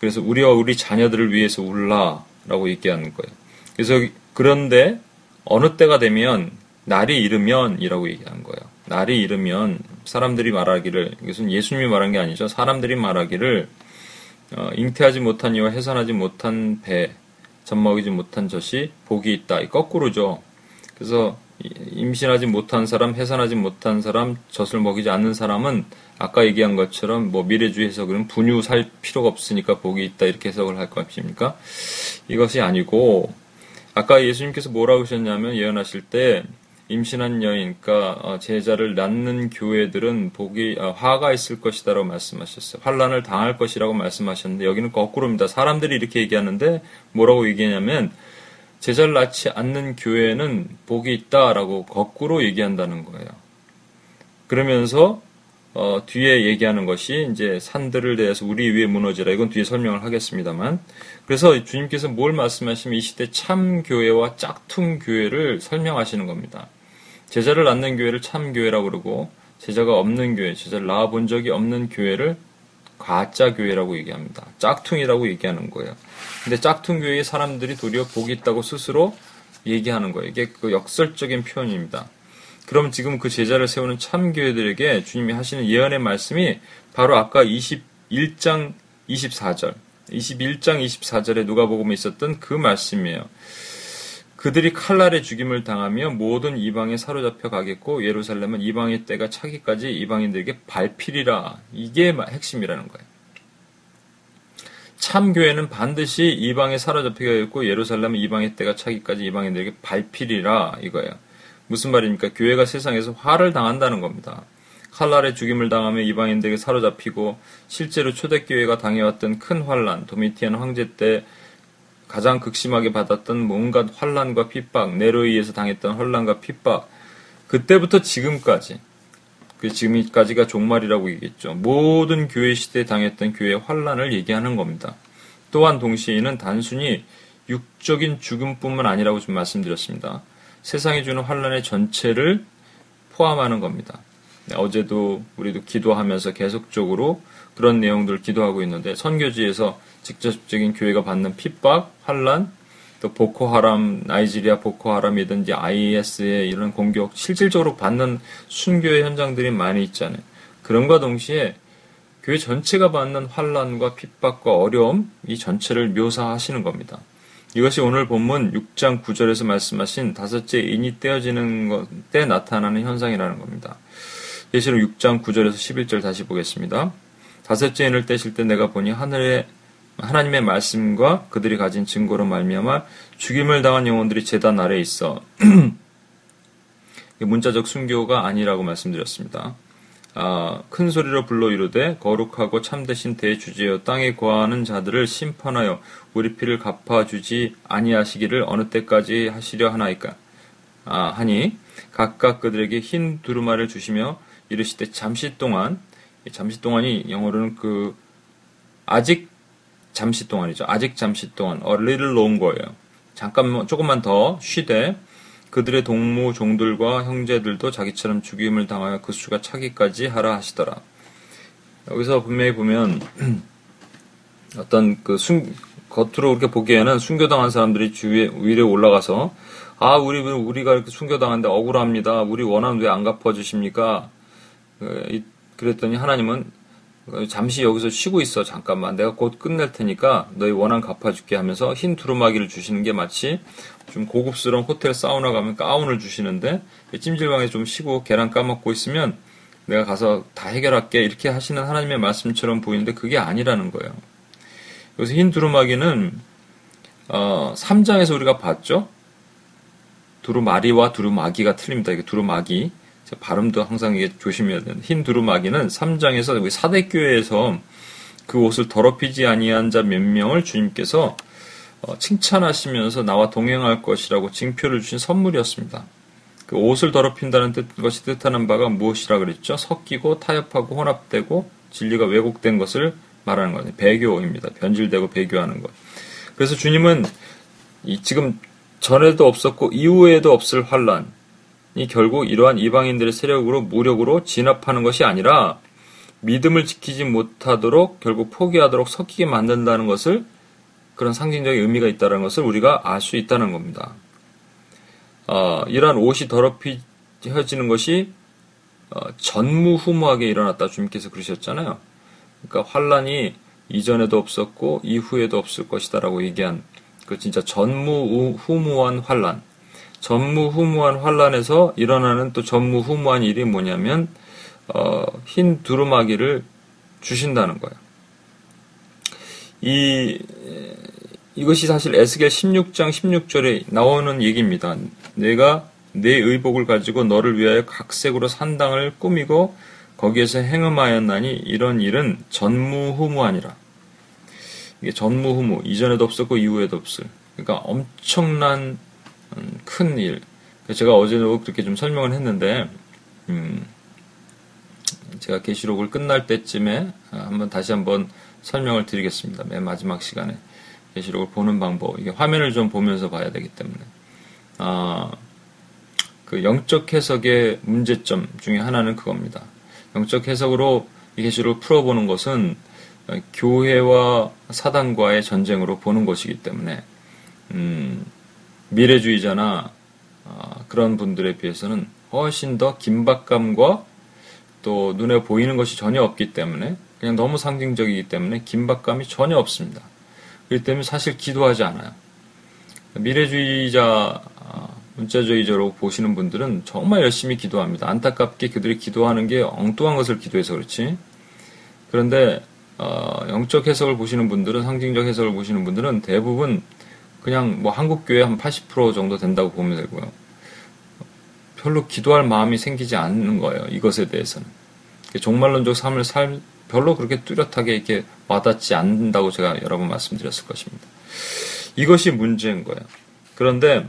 그래서 우리와 우리 자녀들을 위해서 울라라고 얘기하는 거예요. 그래서 그런데 어느 때가 되면 날이 이르면이라고 얘기한 거예요. 날이 이르면 사람들이 말하기를 이것은 예수님이 말한 게 아니죠. 사람들이 말하기를 어, 잉태하지 못한 이와 해산하지 못한 배, 젖먹이지 못한 젖이 복이 있다. 거꾸로죠. 그래서 임신하지 못한 사람, 해산하지 못한 사람, 젖을 먹이지 않는 사람은 아까 얘기한 것처럼 뭐 미래주의 해석은 분유 살 필요가 없으니까 복이 있다 이렇게 해석을 할 것입니까? 이것이 아니고 아까 예수님께서 뭐라고 하셨냐면 예언하실 때 임신한 여인, 그러니까 어, 제자를 낳는 교회들은 복이 어, 화가 있을 것이다라고 말씀하셨어요. 환란을 당할 것이라고 말씀하셨는데 여기는 거꾸로입니다. 사람들이 이렇게 얘기하는데 뭐라고 얘기하냐면 제자를 낳지 않는 교회는 복이 있다라고 거꾸로 얘기한다는 거예요. 그러면서 어, 뒤에 얘기하는 것이 이제 산들을 대해서 우리 위에 무너지라 이건 뒤에 설명을 하겠습니다만 그래서 주님께서 뭘 말씀하시면 이 시대 참 교회와 짝퉁 교회를 설명하시는 겁니다. 제자를 낳는 교회를 참 교회라고 그러고 제자가 없는 교회, 제자를 낳아 본 적이 없는 교회를 가짜 교회라고 얘기합니다. 짝퉁이라고 얘기하는 거예요. 근데 짝퉁 교회의 사람들이 도리어 복이 있다고 스스로 얘기하는 거예요. 이게 그 역설적인 표현입니다. 그럼 지금 그 제자를 세우는 참교회들에게 주님이 하시는 예언의 말씀이 바로 아까 21장 24절, 21장 24절에 누가복음에 있었던 그 말씀이에요. 그들이 칼날의 죽임을 당하며 모든 이방에 사로잡혀 가겠고 예루살렘은 이방의 때가 차기까지 이방인들에게 발필이라. 이게 핵심이라는 거예요. 참 교회는 반드시 이방에 사로잡혀가겠고 예루살렘은 이방의 때가 차기까지 이방인들에게 발필이라 이거예요. 무슨 말입니까? 교회가 세상에서 화를 당한다는 겁니다. 칼날의 죽임을 당하며 이방인들에게 사로잡히고 실제로 초대교회가 당해왔던 큰 환란, 도미티안 황제 때 가장 극심하게 받았던 뭔가 환란과 핍박, 네로에 의해서 당했던 환란과 핍박, 그때부터 지금까지, 그 지금까지가 종말이라고 얘기했죠. 모든 교회 시대에 당했던 교회의 환란을 얘기하는 겁니다. 또한 동시에 이는 단순히 육적인 죽음뿐만 아니라고 좀 말씀드렸습니다. 세상이 주는 환란의 전체를 포함하는 겁니다. 네, 어제도 우리도 기도하면서 계속적으로 그런 내용들을 기도하고 있는데 선교지에서 직접적인 교회가 받는 핍박, 환란, 또 보코하람, 나이지리아 보코하람이든지 IS의 이런 공격 실질적으로 받는 순교의 현장들이 많이 있잖아요. 그런과 동시에 교회 전체가 받는 환란과 핍박과 어려움 이 전체를 묘사하시는 겁니다. 이것이 오늘 본문 6장 9절에서 말씀하신 다섯째 인이 떼어지는 것때 나타나는 현상이라는 겁니다. 예시로 6장 9절에서 11절 다시 보겠습니다. 다섯째 인을 떼실 때 내가 보니 하늘에 하나님의 말씀과 그들이 가진 증거로 말미암아 죽임을 당한 영혼들이 제단 아래에 있어 (clears throat) 문자적 순교가 아니라고 말씀드렸습니다. 아, 큰 소리로 불러 이르되 거룩하고 참되신 대주제여 땅에 거하는 자들을 심판하여 우리 피를 갚아주지 아니하시기를 어느 때까지 하시려 하나이까 아, 하니 각각 그들에게 흰 두루마를 주시며 이르시되 잠시 동안 잠시 동안이 영어로는 그 아직 잠시 동안이죠. 아직 잠시 동안 a little longer 잠깐만 조금만 더 쉬되 그들의 동무 종들과 형제들도 자기처럼 죽임을 당하여 그 수가 차기까지 하라 하시더라. 여기서 분명히 보면 (clears throat) 어떤 그 순, 겉으로 그렇게 보기에는 순교당한 사람들이 주위에 위에 올라가서 아 우리 우리가 이렇게 순교당한데 억울합니다. 우리 원한 왜 안 갚아주십니까? 그, 그랬더니 하나님은 잠시 여기서 쉬고 있어 잠깐만 내가 곧 끝낼 테니까 너희 원한 갚아줄게 하면서 흰 두루마기를 주시는 게 마치 좀 고급스러운 호텔 사우나 가면 가운을 주시는데 찜질방에 좀 쉬고 계란 까먹고 있으면 내가 가서 다 해결할게 이렇게 하시는 하나님의 말씀처럼 보이는데 그게 아니라는 거예요. 여기서 흰 두루마기는 어, 3장에서 우리가 봤죠. 두루마리와 두루마기가 틀립니다. 이게 두루마기. 발음도 항상 이게 조심해야 되는 흰 두루마기는 3장에서 우리 사대교회에서 그 옷을 더럽히지 아니한 자 몇 명을 주님께서 어, 칭찬하시면서 나와 동행할 것이라고 징표를 주신 선물이었습니다. 그 옷을 더럽힌다는 뜻, 것이 뜻하는 바가 무엇이라 그랬죠? 섞이고 타협하고 혼합되고 진리가 왜곡된 것을 말하는 거예요. 배교입니다. 변질되고 배교하는 것. 그래서 주님은 지금 전에도 없었고 이후에도 없을 환란, 이 결국 이러한 이방인들의 세력으로 무력으로 진압하는 것이 아니라 믿음을 지키지 못하도록 결국 포기하도록 섞이게 만든다는 것을 그런 상징적인 의미가 있다는 것을 우리가 알 수 있다는 겁니다. 어, 이러한 옷이 더럽혀지는 것이 어, 전무후무하게 일어났다 주님께서 그러셨잖아요. 그러니까 환란이 이전에도 없었고 이후에도 없을 것이다라고 얘기한 그 진짜 전무후무한 환란. 전무후무한 환란에서 일어나는 또 전무후무한 일이 뭐냐면 어, 흰 두루마기를 주신다는 거예요. 이 이것이 사실 에스겔 16장 16절에 나오는 얘기입니다. 내가 내 의복을 가지고 너를 위하여 각색으로 산당을 꾸미고 거기에서 행음하였나니 이런 일은 전무후무하니라. 이게 전무후무 이전에도 없었고 이후에도 없을. 그러니까 엄청난 음, 큰 일. 제가 어제도 그렇게 좀 설명을 했는데 음, 제가 게시록을 끝날 때쯤에 한번 다시 한번 설명을 드리겠습니다. 맨 마지막 시간에 게시록을 보는 방법. 이게 화면을 좀 보면서 봐야 되기 때문에 아, 그 영적 해석의 문제점 중에 하나는 그겁니다. 영적 해석으로 이 계시를 풀어보는 것은 교회와 사단과의 전쟁으로 보는 것이기 때문에 음, 미래주의자나 어, 그런 분들에 비해서는 훨씬 더 긴박감과 또 눈에 보이는 것이 전혀 없기 때문에 그냥 너무 상징적이기 때문에 긴박감이 전혀 없습니다. 그렇기 때문에 사실 기도하지 않아요. 미래주의자 문자주의자로 보시는 분들은 정말 열심히 기도합니다. 안타깝게 그들이 기도하는 게 엉뚱한 것을 기도해서 그렇지. 그런데 어, 영적 해석을 보시는 분들은 상징적 해석을 보시는 분들은 대부분 그냥 뭐 한국 교회 한 80% 정도 된다고 보면 되고요. 별로 기도할 마음이 생기지 않는 거예요. 이것에 대해서는 종말론적 삶을 살 별로 그렇게 뚜렷하게 이렇게 와닿지 않는다고 제가 여러 번 말씀드렸을 것입니다. 이것이 문제인 거예요. 그런데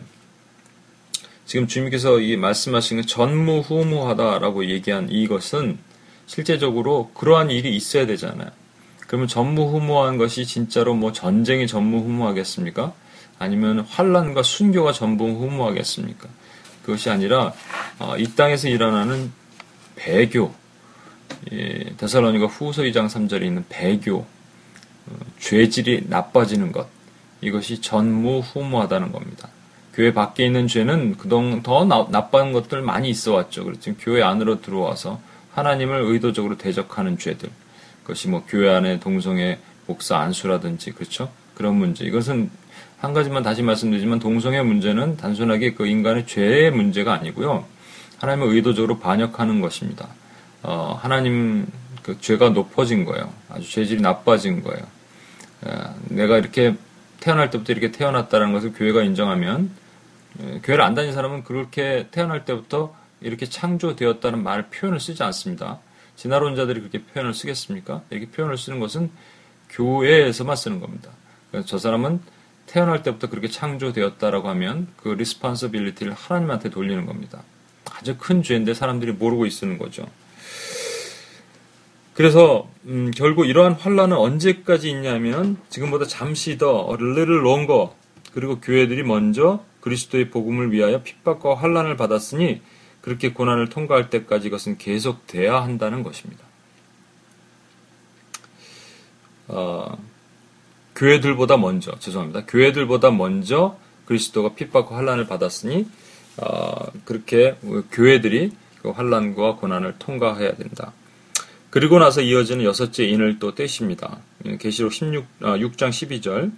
지금 주님께서 이 말씀하신 전무후무하다라고 얘기한 이것은 실제적으로 그러한 일이 있어야 되잖아요. 그러면 전무후무한 것이 진짜로 뭐 전쟁이 전무후무하겠습니까? 아니면 환란과 순교가 전무후무하겠습니까? 그것이 아니라 어, 이 땅에서 일어나는 배교, 데살로니가 후서 2장 3절에 있는 배교, 어, 죄질이 나빠지는 것, 이것이 전무후무하다는 겁니다. 교회 밖에 있는 죄는 그동안 더 나쁜 것들 많이 있어 왔죠. 그렇지만 교회 안으로 들어와서 하나님을 의도적으로 대적하는 죄들. 그것이 뭐 교회 안에 동성애 목사 안수라든지 그렇죠? 그런 문제. 이것은 한 가지만 다시 말씀드리지만 동성애 문제는 단순하게 그 인간의 죄의 문제가 아니고요. 하나님을 의도적으로 반역하는 것입니다. 어, 하나님 그 죄가 높아진 거예요. 아주 죄질이 나빠진 거예요. 어, 내가 이렇게 태어날 때부터 이렇게 태어났다는 것을 교회가 인정하면 예, 교회를 안 다니는 사람은 그렇게 태어날 때부터 이렇게 창조되었다는 말 표현을 쓰지 않습니다. 진화론자들이 그렇게 표현을 쓰겠습니까? 이렇게 표현을 쓰는 것은 교회에서만 쓰는 겁니다. 저 사람은 태어날 때부터 그렇게 창조되었다라고 하면 그 responsibility를 하나님한테 돌리는 겁니다. 아주 큰 죄인데 사람들이 모르고 있는 거죠. 그래서 음, 결국 이러한 환란은 언제까지 있냐면 지금보다 잠시 더 little longer 그리고 교회들이 먼저 그리스도의 복음을 위하여 핍박과 환란을 받았으니 그렇게 고난을 통과할 때까지 이것은 계속돼야 한다는 것입니다. 어, 교회들보다 먼저 죄송합니다. 교회들보다 먼저 그리스도가 핍박과 환란을 받았으니 어, 그렇게 교회들이 그 환란과 고난을 통과해야 된다. 그리고 나서 이어지는 여섯째 인을 또 떼십니다. 계시록 16, 아, 6장 12절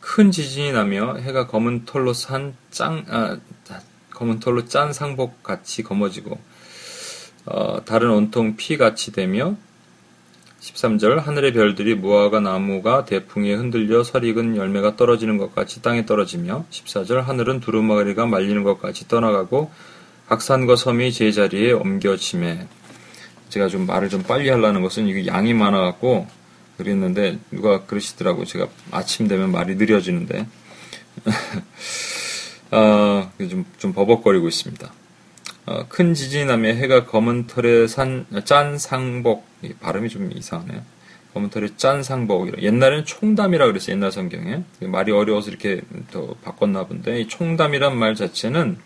큰 지진이 나며 해가 검은 털로 산 짱, 아, 검은 털로 짠 상복 같이 검어지고, 어, 다른 온통 피 같이 되며, 13절 하늘의 별들이 무화과 나무가 대풍에 흔들려 설익은 열매가 떨어지는 것 같이 땅에 떨어지며 14절 하늘은 두루마리가 말리는 것 같이 떠나가고 각 산과 섬이 제자리에 옮겨짐에. 제가 좀 말을 좀 빨리 하려는 것은 이게 양이 많아갖고 그랬는데 누가 그러시더라고 제가 아침 되면 말이 느려지는데. (laughs) 아, 좀, 좀 버벅거리고 있습니다. 어, 큰 지진이 나며 해가 검은 털에 산, 짠 상복, 발음이 좀 이상하네요. 검은 털에 짠 상복. 옛날에는 총담이라 그랬어요, 옛날 성경에. 말이 어려워서 이렇게 더 바꿨나 본데, 이 총담이란 말 자체는,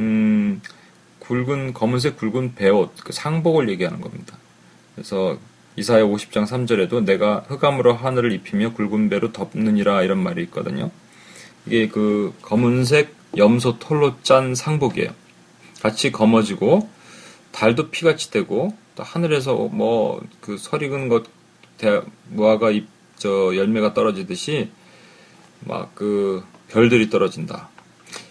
음, 굵은, 검은색 굵은 배옷, 그 상복을 얘기하는 겁니다. 그래서 이사야 50장 3절에도 내가 흑암으로 하늘을 입히며 굵은 배로 덮느니라 이런 말이 있거든요. 이게 그 검은색 염소 털로 짠 상복이에요. 같이 검어지고 달도 피같이 되고 또 하늘에서 뭐 그 설익은 것 무화과 잎 저 열매가 떨어지듯이 막 그 별들이 떨어진다.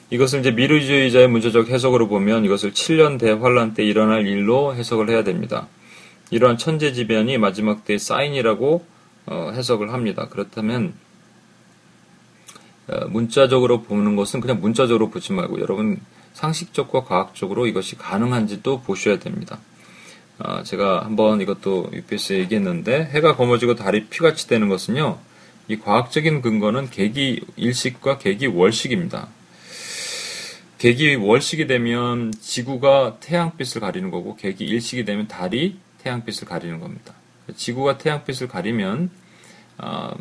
이것을 이제 미르주의자의 문제적 해석으로 보면 이것을 7년 대환란 때 일어날 일로 해석을 해야 됩니다. 이러한 천재지변이 마지막 때의 사인이라고 어, 해석을 합니다. 그렇다면 어, 문자적으로 보는 것은 그냥 문자적으로 보지 말고 여러분 상식적과 과학적으로 이것이 가능한지도 보셔야 됩니다. 아, 제가 한번 이것도 UPS에 얘기했는데 해가 검어지고 달이 피같이 되는 것은요. 이 과학적인 근거는 계기 일식과 계기 월식입니다. 계기 월식이 되면 지구가 태양빛을 가리는 거고 계기 일식이 되면 달이 태양빛을 가리는 겁니다. 지구가 태양빛을 가리면 어,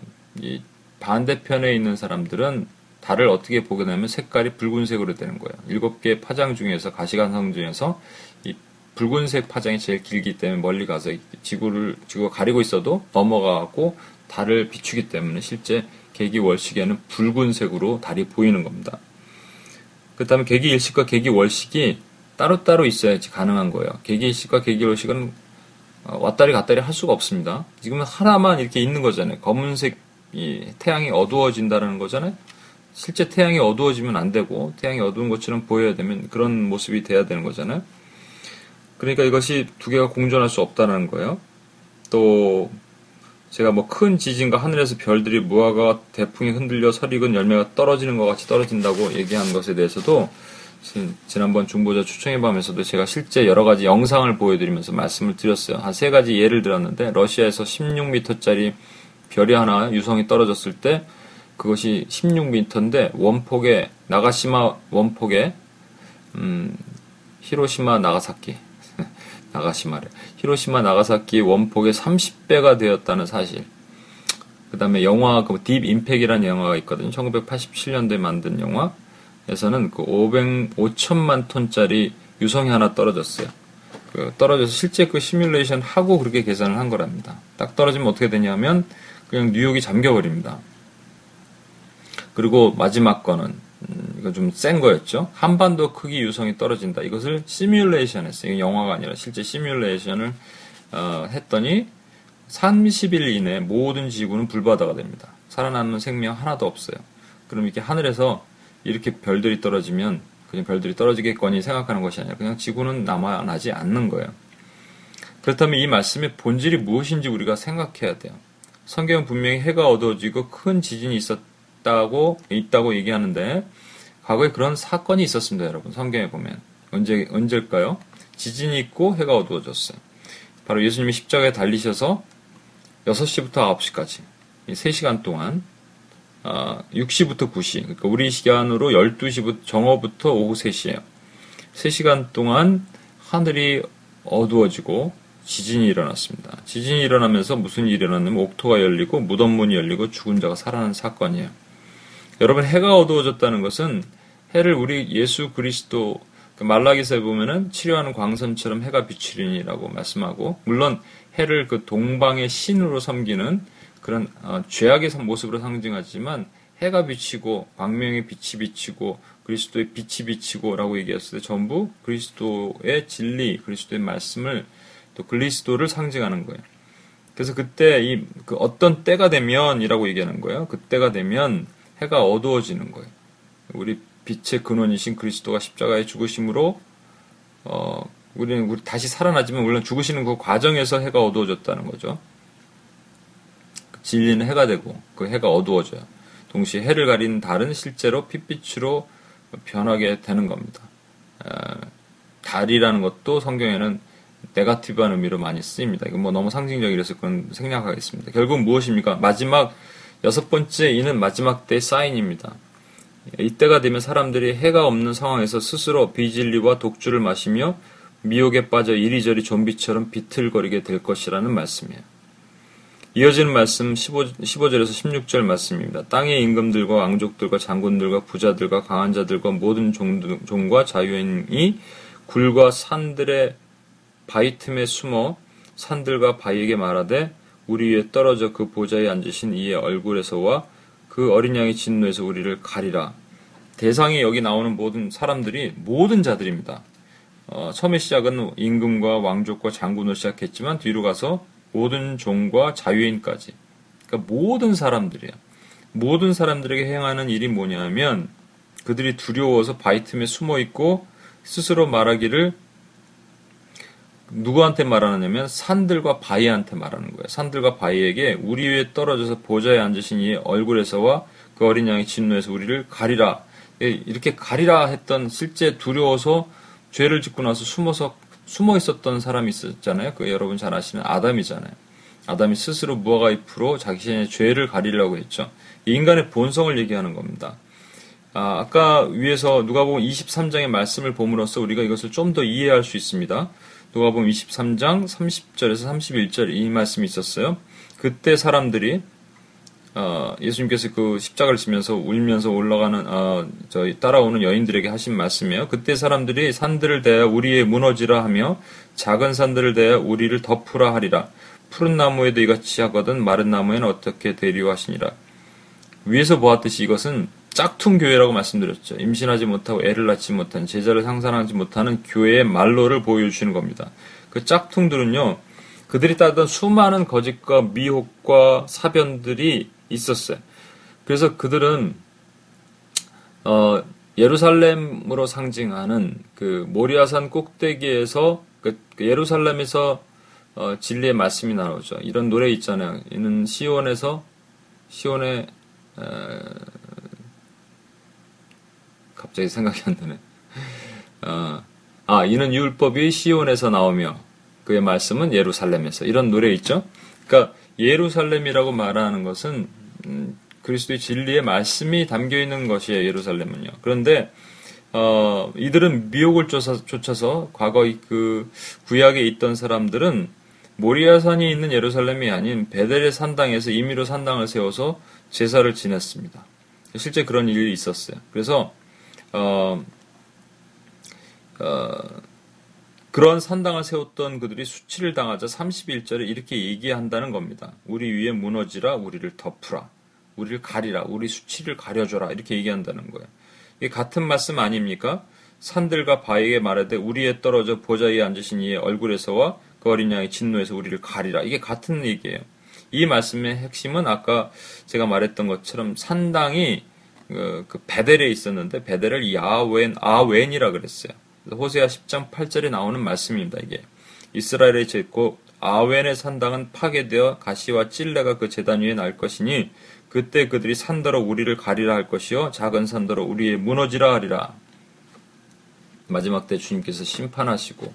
반대편에 있는 사람들은 달을 어떻게 보게 되면 색깔이 붉은색으로 되는 거예요. 일곱 개 파장 중에서 가시관성 중에서 이 붉은색 파장이 제일 길기 때문에 멀리 가서 지구를 지구가 가리고 있어도 넘어가고 달을 비추기 때문에 실제 계기 월식에는 붉은색으로 달이 보이는 겁니다. 그 다음에 계기 일식과 계기 월식이 따로따로 있어야지 가능한 거예요. 계기 일식과 계기 월식은 어, 왔다리 갔다리 할 수가 없습니다. 지금은 하나만 이렇게 있는 거잖아요. 검은색 태양이 어두워진다는 거잖아요. 실제 태양이 어두워지면 안 되고 태양이 어두운 것처럼 보여야 되면 그런 모습이 돼야 되는 거잖아요. 그러니까 이것이 두 개가 공존할 수 없다는 거예요. 또 제가 뭐 큰 지진과 하늘에서 별들이 무화과 대풍이 흔들려 설익은 열매가 떨어지는 것 같이 떨어진다고 얘기한 것에 대해서도 지난번 중보자 추천의 밤에서도 제가 실제 여러 가지 영상을 보여드리면서 말씀을 드렸어요. 한 세 가지 예를 들었는데 러시아에서 16m짜리 별이 하나 유성이 떨어졌을 때 그것이 16m인데 원폭에 나가시마 원폭에 음, 히로시마 나가사키 (laughs) 나가시마래. 히로시마 나가사키 원폭의 30배가 되었다는 사실. 그 다음에 영화, 그 딥 임팩이라는 영화가 있거든요. 1987년도에 만든 영화에서는 그 500, 5천만 톤짜리 유성이 하나 떨어졌어요. 그 떨어져서 실제 그 시뮬레이션 하고 그렇게 계산을 한 거랍니다. 딱 떨어지면 어떻게 되냐면 그냥 뉴욕이 잠겨버립니다. 그리고 마지막 거는 음, 이거 좀센 거였죠. 한반도 크기 유성이 떨어진다. 이것을 시뮬레이션 했어요. 영화가 아니라 실제 시뮬레이션을 어, 했더니 30일 이내 모든 지구는 불바다가 됩니다. 살아남는 생명 하나도 없어요. 그럼 이렇게 하늘에서 이렇게 별들이 떨어지면 그냥 별들이 떨어지겠거니 생각하는 것이 아니라 그냥 지구는 남아나지 않는 거예요. 그렇다면 이 말씀의 본질이 무엇인지 우리가 생각해야 돼요. 성경은 분명히 해가 어두워지고 큰 지진이 있었 다고 있다고 얘기하는데 과거에 그런 사건이 있었습니다, 여러분. 성경에 보면. 언제, 언제일까요? 지진이 있고 해가 어두워졌어요. 바로 예수님이 십자가에 달리셔서 6시부터 9시까지, 3시간 동안, 아, 6시부터 9시, 그러니까 우리 시간으로 12시부터, 정오부터 오후 3시에요. 3시간 동안 하늘이 어두워지고 지진이 일어났습니다. 지진이 일어나면서 무슨 일이 일어났냐면 옥토가 열리고 무덤문이 열리고 죽은 자가 살아난 사건이에요. 여러분 해가 어두워졌다는 것은 해를 우리 예수 그리스도 그 말라기서에 보면은 치료하는 광선처럼 해가 비추리니라고 말씀하고 물론 해를 그 동방의 신으로 섬기는 그런 어, 죄악의 모습으로 상징하지만 해가 비치고 광명의 빛이 비치고 그리스도의 빛이 비치고라고 얘기했을 때 전부 그리스도의 진리, 그리스도의 말씀을 또 그리스도를 상징하는 거예요. 그래서 그때 이 그 어떤 때가 되면이라고 얘기하는 거예요. 그때가 되면 해가 어두워지는 거예요. 우리 빛의 근원이신 그리스도가 십자가에 죽으심으로 어, 우리는 우리 다시 살아나지만 물론 죽으시는 그 과정에서 해가 어두워졌다는 거죠. 진리는 해가 되고 그 해가 어두워져요. 동시에 해를 가린 달은 실제로 핏빛으로 변하게 되는 겁니다. 어, 달이라는 것도 성경에는 네가티브한 의미로 많이 쓰입니다. 이건 뭐 너무 상징적이라서 그건 생략하겠습니다. 결국 무엇입니까? 마지막 여섯 번째 이는 마지막 때의 사인입니다. 이때가 되면 사람들이 해가 없는 상황에서 스스로 비진리와 독주를 마시며 미혹에 빠져 이리저리 좀비처럼 비틀거리게 될 것이라는 말씀이에요. 이어지는 말씀 15, 15절에서 16절 말씀입니다. 땅의 임금들과 왕족들과 장군들과 부자들과 강한 자들과 모든 종, 종과 자유인이 굴과 산들의 바위 틈에 숨어 산들과 바위에게 말하되 우리 위에 떨어져 그 보좌에 앉으신 이의 얼굴에서와 그 어린 양의 진노에서 우리를 가리라. 대상이 여기 나오는 모든 사람들이 모든 자들입니다. 어, 처음에 시작은 임금과 왕족과 장군으로 시작했지만 뒤로 가서 모든 종과 자유인까지. 그러니까 모든 사람들이야. 모든 사람들에게 행하는 일이 뭐냐면 그들이 두려워서 바위 틈에 숨어 있고 스스로 말하기를 누구한테 말하느냐면 산들과 바위한테 말하는 거예요. 산들과 바위에게 우리 위에 떨어져서 보좌에 앉으신 이의 얼굴에서와 그 어린 양의 진노에서 우리를 가리라. 예, 이렇게 가리라 했던 실제 두려워서 죄를 짓고 나서 숨어서 숨어 있었던 사람이 있었잖아요. 그 여러분 잘 아시는 아담이잖아요. 아담이 스스로 무화과 잎으로 자신의 죄를 가리려고 했죠. 인간의 본성을 얘기하는 겁니다. 아, 까 위에서 누가복음 23장의 말씀을 봄으로써 우리가 이것을 좀 더 이해할 수 있습니다. 누가복음 23장 30절에서 31절 이 말씀이 있었어요. 그때 사람들이 어, 예수님께서 그 십자가를 지면서 울면서 올라가는 어, 저희 따라오는 여인들에게 하신 말씀이에요. 그때 사람들이 산들을 대하 우리의 무너지라 하며 작은 산들을 대하 우리를 덮으라 하리라. 푸른 나무에도 이같이 하거든 마른 나무에는 어떻게 되리오 하시니라. 위에서 보았듯이 이것은 짝퉁 교회라고 말씀드렸죠. 임신하지 못하고 애를 낳지 못한 제자를 상상하지 못하는 교회의 말로를 보여주시는 겁니다. 그 짝퉁들은요, 그들이 따던 수많은 거짓과 미혹과 사변들이 있었어요. 그래서 그들은 어, 예루살렘으로 상징하는 그 모리아산 꼭대기에서 그, 그 예루살렘에서 어, 진리의 말씀이 나오죠. 이런 노래 있잖아요. 이는 시온에서 시온의 에, 갑자기 생각이 안 나네. 어, 아 이는 율법이 시온에서 나오며 그의 말씀은 예루살렘에서 이런 노래 있죠. 그러니까 예루살렘이라고 말하는 것은 음, 그리스도의 진리의 말씀이 담겨 있는 것이에요. 예루살렘은요. 그런데 어, 이들은 미혹을 쫓아, 쫓아서 과거 그 구약에 있던 사람들은 모리아산이 있는 예루살렘이 아닌 베델의 산당에서 임의로 산당을 세워서 제사를 지냈습니다. 실제 그런 일이 있었어요. 그래서 어, 어, 그런 산당을 세웠던 그들이 수치를 당하자 31절에 이렇게 얘기한다는 겁니다. 우리 위에 무너지라 우리를 덮으라. 우리를 가리라. 우리 수치를 가려줘라. 이렇게 얘기한다는 거예요. 이게 같은 말씀 아닙니까? 산들과 바에게 말하되 우리에 떨어져 보좌 위에 앉으신 이의 얼굴에서와 그 어린 양의 진노에서 우리를 가리라. 이게 같은 얘기예요. 이 말씀의 핵심은 아까 제가 말했던 것처럼 산당이 그, 그 베델에 있었는데 베델을 야웬 아웬이라 그랬어요. 호세아 10장 8절에 나오는 말씀입니다. 이게 이스라엘의 제고 아웬의 산당은 파괴되어 가시와 찔레가 그 재단 위에 날 것이니 그때 그들이 산더러 우리를 가리라 할 것이요 작은 산더러 우리의 무너지라 하리라. 마지막 때 주님께서 심판하시고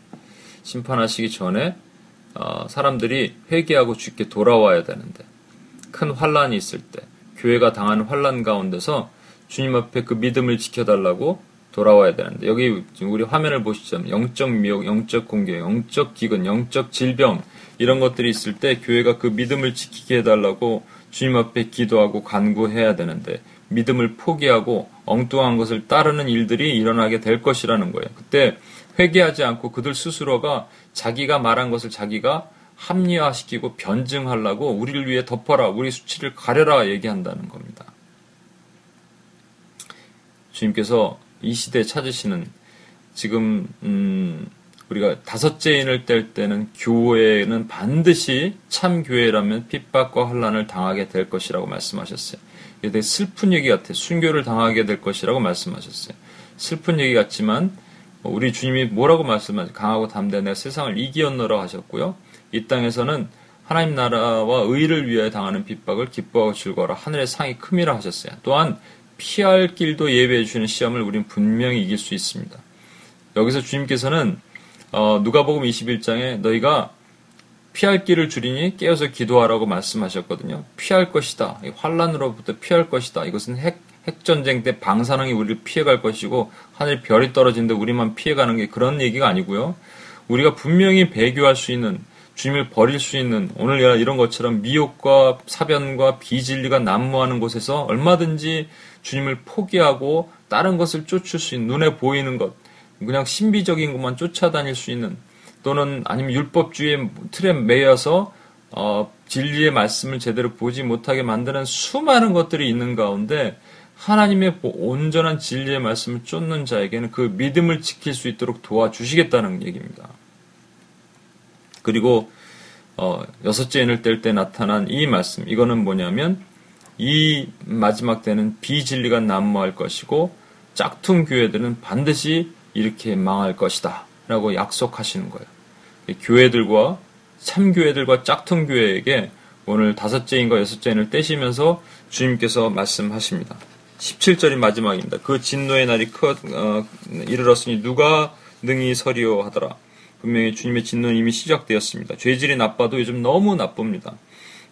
심판하시기 전에 어, 사람들이 회개하고 주께 돌아와야 되는데 큰 환란이 있을 때 교회가 당하는 환란 가운데서 주님 앞에 그 믿음을 지켜달라고 돌아와야 되는데 여기 우리 화면을 보시죠. 영적 미혹, 영적 공격, 영적 기근, 영적 질병 이런 것들이 있을 때 교회가 그 믿음을 지키게 해달라고 주님 앞에 기도하고 간구해야 되는데 믿음을 포기하고 엉뚱한 것을 따르는 일들이 일어나게 될 것이라는 거예요. 그때 회개하지 않고 그들 스스로가 자기가 말한 것을 자기가 합리화시키고 변증하려고 우리를 위해 덮어라, 우리 수치를 가려라 얘기한다는 겁니다. 주님께서 이 시대에 찾으시는 지금 음, 우리가 다섯째 인을 뗄 때는 교회는 반드시 참 교회라면 핍박과 환란을 당하게 될 것이라고 말씀하셨어요. 이게 되게 슬픈 얘기 같아요. 순교를 당하게 될 것이라고 말씀하셨어요. 슬픈 얘기 같지만 우리 주님이 뭐라고 말씀하셨 강하고 담대한 내가 세상을 이기었노라 하셨고요. 이 땅에서는 하나님 나라와 의를 위하여 당하는 핍박을 기뻐하고 즐거워라 하늘의 상이 큼이라 하셨어요. 또한 피할 길도 예배해 주시는 시험을 우리는 분명히 이길 수 있습니다. 여기서 주님께서는 어, 누가복음 21장에 너희가 피할 길을 줄이니 깨어서 기도하라고 말씀하셨거든요. 피할 것이다. 환란으로부터 피할 것이다. 이것은 핵, 핵전쟁 때 방사능이 우리를 피해갈 것이고 하늘 별이 떨어지는데 우리만 피해가는 게 그런 얘기가 아니고요. 우리가 분명히 배교할 수 있는 주님을 버릴 수 있는 오늘 이런 것처럼 미혹과 사변과 비진리가 난무하는 곳에서 얼마든지 주님을 포기하고 다른 것을 쫓을 수 있는 눈에 보이는 것, 그냥 신비적인 것만 쫓아다닐 수 있는 또는 아니면 율법주의 틀에 매여서 어, 진리의 말씀을 제대로 보지 못하게 만드는 수많은 것들이 있는 가운데 하나님의 온전한 진리의 말씀을 쫓는 자에게는 그 믿음을 지킬 수 있도록 도와주시겠다는 얘기입니다. 그리고 어, 여섯째 인을 뗄 때 나타난 이 말씀 이거는 뭐냐면 이 마지막 때는 비진리가 난무할 것이고 짝퉁 교회들은 반드시 이렇게 망할 것이다. 라고 약속하시는 거예요. 교회들과 참교회들과 짝퉁 교회에게 오늘 다섯째 인과 여섯째 인을 떼시면서 주님께서 말씀하십니다. 17절이 마지막입니다. 그 진노의 날이 커, 어, 이르렀으니 누가 능히 서리오 하더라. 분명히 주님의 진노는 이미 시작되었습니다. 죄질이 나빠도 요즘 너무 나쁩니다.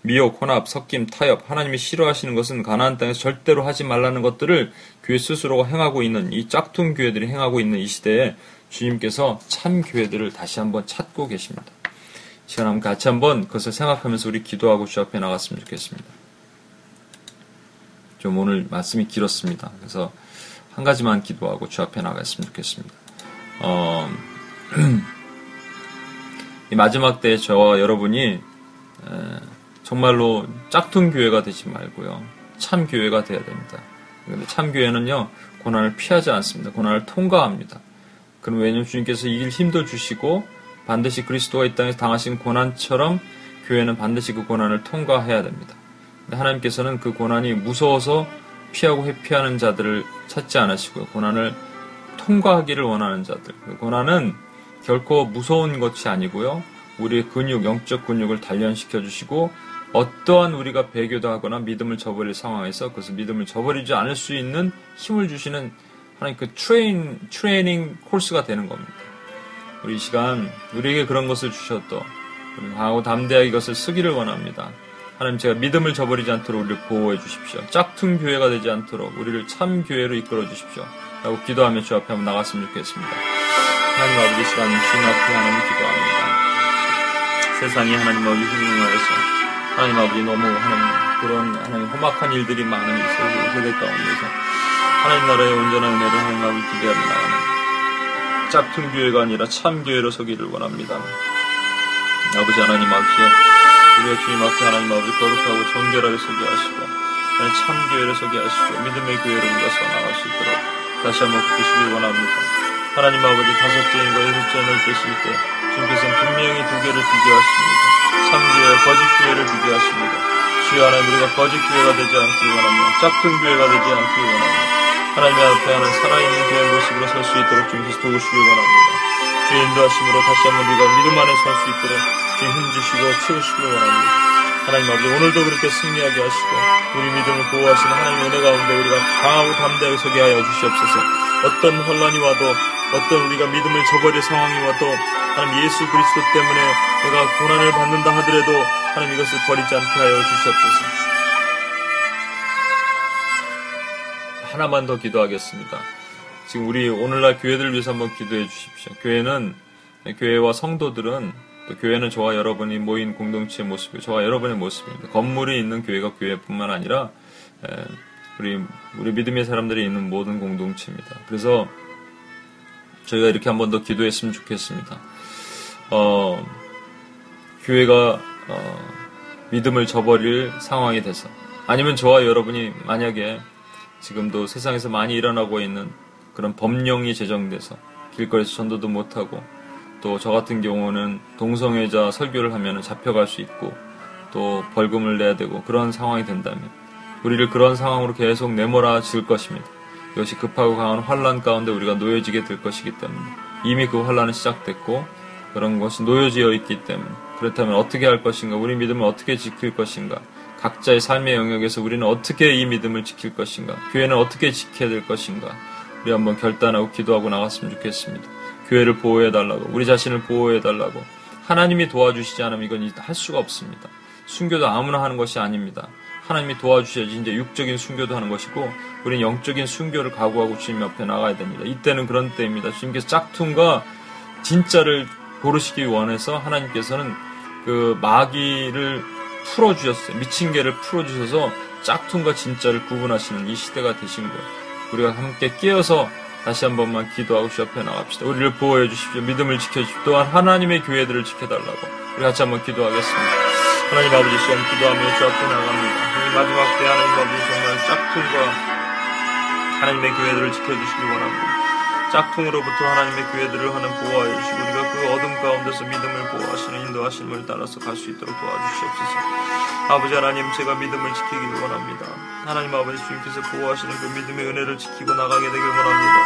미혹, 혼합, 섞임, 타협, 하나님이 싫어하시는 것은 가나안 땅에서 절대로 하지 말라는 것들을 교회 스스로가 행하고 있는 이 짝퉁 교회들이 행하고 있는 이 시대에 주님께서 참 교회들을 다시 한번 찾고 계십니다. 시간 한번 같이 한번 그것을 생각하면서 우리 기도하고 주 앞에 나갔으면 좋겠습니다. 좀 오늘 말씀이 길었습니다. 그래서 한 가지만 기도하고 주 앞에 나갔으면 좋겠습니다. 어, (clears throat) 이 마지막 때 저와 여러분이 정말로 짝퉁 교회가 되지 말고요. 참 교회가 되어야 됩니다. 근데 참 교회는요, 고난을 피하지 않습니다. 고난을 통과합니다. 그럼 왜냐하면 주님께서 이길 힘도 주시고 반드시 그리스도가 이 땅에서 당하신 고난처럼 교회는 반드시 그 고난을 통과해야 됩니다. 하나님께서는 그 고난이 무서워서 피하고 회피하는 자들을 찾지 않으시고요. 고난을 통과하기를 원하는 자들. 그 고난은 결코 무서운 것이 아니고요. 우리의 근육, 영적 근육을 단련시켜 주시고 어떠한 우리가 배교도 하거나 믿음을 저버릴 상황에서 그것을 믿음을 저버리지 않을 수 있는 힘을 주시는 하나님 그 트레인, 트레이닝 코스가 되는 겁니다. 우리 이 시간 우리에게 그런 것을 주셨도 강하고 담대하게 이것을 쓰기를 원합니다. 하나님 제가 믿음을 저버리지 않도록 우리를 보호해 주십시오. 짝퉁 교회가 되지 않도록 우리를 참 교회로 이끌어 주십시오. 라고 기도하며 주 앞에 한번 나갔으면 좋겠습니다. 하나님 아버지 시간 주님 앞에 하나님 기도합니다. 세상이 하나님 아버지 흉흉하여서 하나님 아버지 너무 하나님 그런 하나님 험악한 일들이 많은 이 세대 가운데서 하나님 나라의 온전한 은혜를 하나님 아버지 기대하며 나가는 짝퉁 교회가 아니라 참 교회로 서기를 원합니다. 아버지 하나님 아버지요 우리가 주님 앞에 하나님 아버지 거룩하고 정결하게 서게 하시고 하나님 참 교회를 서게 하시고 믿음의 교회로 우리가 서 나갈 수 있도록 다시 한번 붙드시길 원합니다. 하나님 아버지 다섯째 인과 여섯째 을 뜨실 때 주님께서는 분명히 두 개를 비교하십니다. 참교회, 거짓 교회를 비교하십니다. 주여 하나님 우리가 거짓 교회가 되지 않기 원합니다. 짝퉁 교회가 되지 않기 원합니다. 하나님 앞에 하는 살아있는 교회 모습으로 설 수 있도록 주님께서 도우시길 원합니다. 주의 인도하심으로 다시 한번 우리가 믿음 안에 설 수 있도록 주님 힘주시고 채우시길 원합니다. 하나님 아버지 오늘도 그렇게 승리하게 하시고 우리 믿음을 보호하시는 하나님의 은혜 가운데 우리가 강하고 담대하게 서게 하여 주시옵소서 어떤 혼란이 와도 어떤 우리가 믿음을 저버릴 상황이 와도 하나님 예수 그리스도 때문에 내가 고난을 받는다 하더라도 하나님 이것을 버리지 않게 하여 주시옵소서. 하나만 더 기도하겠습니다. 지금 우리 오늘날 교회들 위해서 한번 기도해 주십시오. 교회는 교회와 성도들은 또 교회는 저와 여러분이 모인 공동체의 모습이고 저와 여러분의 모습입니다. 건물이 있는 교회가 교회뿐만 아니라 우리 우리 믿음의 사람들이 있는 모든 공동체입니다. 그래서 저희가 이렇게 한 번 더 기도했으면 좋겠습니다. 어, 교회가 어, 믿음을 저버릴 상황이 돼서 아니면 저와 여러분이 만약에 지금도 세상에서 많이 일어나고 있는 그런 법령이 제정돼서 길거리에서 전도도 못하고 또 저 같은 경우는 동성애자 설교를 하면 잡혀갈 수 있고 또 벌금을 내야 되고 그런 상황이 된다면 우리를 그런 상황으로 계속 내몰아 질 것입니다. 이것이 급하고 강한 환란 가운데 우리가 놓여지게 될 것이기 때문에 이미 그 환란은 시작됐고 그런 것이 놓여지어 있기 때문에 그렇다면 어떻게 할 것인가? 우리 믿음을 어떻게 지킬 것인가? 각자의 삶의 영역에서 우리는 어떻게 이 믿음을 지킬 것인가? 교회는 어떻게 지켜야 될 것인가? 우리 한번 결단하고 기도하고 나갔으면 좋겠습니다. 교회를 보호해 달라고 우리 자신을 보호해 달라고 하나님이 도와주시지 않으면 이건 할 수가 없습니다. 순교도 아무나 하는 것이 아닙니다 하나님이 도와주셔야지 이제 육적인 순교도 하는 것이고 우리는 영적인 순교를 각오하고 주님 옆에 나가야 됩니다. 이때는 그런 때입니다. 주님께서 짝퉁과 진짜를 고르시기 원해서 하나님께서는 그 마귀를 풀어주셨어요. 미친 개를 풀어주셔서 짝퉁과 진짜를 구분하시는 이 시대가 되신 거예요. 우리가 함께 깨어서 다시 한 번만 기도하고 주 옆에 나갑시다. 우리를 보호해 주십시오. 믿음을 지켜 주십시오. 또한 하나님의 교회들을 지켜달라고. 우리 같이 한번 기도하겠습니다. 하나님 아버지 시험 기도하며 주 앞에 나갑니다. 이 마지막 때 하나님 아버지 정말 짝퉁과 하나님의 교회들을 지켜주시기 원합니다. 짝퉁으로부터 하나님의 교회들을 하는 보호하여 주시고 우리가 그 어둠 가운데서 믿음을 보호하시는 인도하심을 따라서 갈 수 있도록 도와주시옵소서. 아버지 하나님 제가 믿음을 지키기를 원합니다. 하나님 아버지 주님께서 보호하시는 그 믿음의 은혜를 지키고 나가게 되길 원합니다.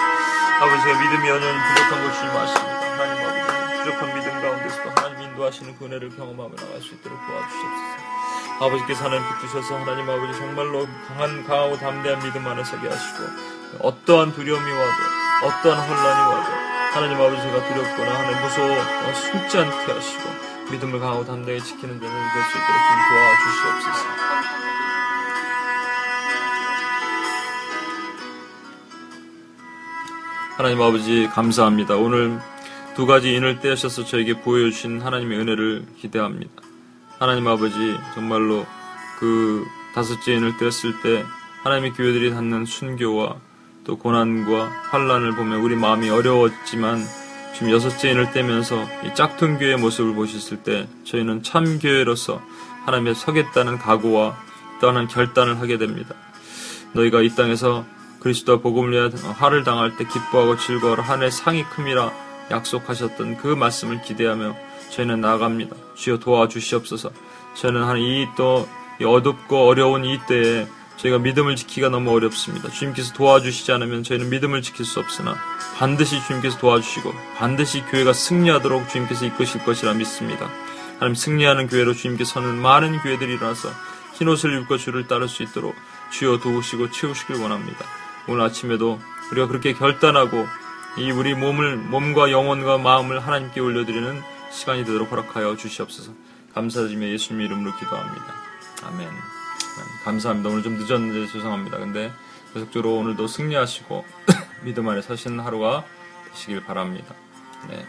아버지가 믿음이 연연히 부족한 것 주님 아십니다. 하나님 아버지 부족한 믿음 가운데서도 하나님 인도하시는 그 은혜를 경험하며 나갈 수 있도록 도와주시옵소서. 아버지께서 하나님 붙드셔서 하나님 아버지 정말로 강한 강하고 담대한 믿음 안에 서게 하시고 어떠한 두려움이 와도 어떠한 혼란이 와도 하나님 아버지 제가 두렵거나 하나님 무서워 숨지 않게 하시고 믿음을 강하고 담대하게 지키는 데는 될 수 있도록 좀 도와주시옵소서. 하나님 아버지 감사합니다. 오늘 두 가지 인을 떼셔서 저에게 보여주신 하나님의 은혜를 기대합니다. 하나님 아버지 정말로 그 다섯째 인을 떼었을 때 하나님의 교회들이 갖는 순교와 또 고난과 환란을 보면 우리 마음이 어려웠지만 지금 여섯째 인을 떼면서 이 짝퉁 교회의 모습을 보셨을 때 저희는 참 교회로서 하나님의 서겠다는 각오와 또한 결단을 하게 됩니다. 너희가 이 땅에서 그리스도와 복음을 화를 당할 때 기뻐하고 즐거워라 하늘의 상이 큼이라 약속하셨던 그 말씀을 기대하며 저희는 나아갑니다. 주여 도와주시옵소서. 저는 한 이 또 어둡고 어려운 이 때에 저희가 믿음을 지키기가 너무 어렵습니다. 주님께서 도와주시지 않으면 저희는 믿음을 지킬 수 없으나 반드시 주님께서 도와주시고 반드시 교회가 승리하도록 주님께서 이끄실 것이라 믿습니다. 하나님 승리하는 교회로 주님께서는 많은 교회들이 일어나서 흰옷을 입고 주를 따를 수 있도록 주여 도우시고 채우시길 원합니다. 오늘 아침에도 우리가 그렇게 결단하고 이 우리 몸을 몸과 영혼과 마음을 하나님께 올려드리는 시간이 되도록 허락하여 주시옵소서. 감사드리며 예수님 이름으로 기도합니다. 아멘. 감사합니다. 오늘 좀 늦었는데 죄송합니다. 근데 계속적으로 오늘도 승리하시고 (coughs) 믿음 안에 사시는 하루가 되시길 바랍니다. 네.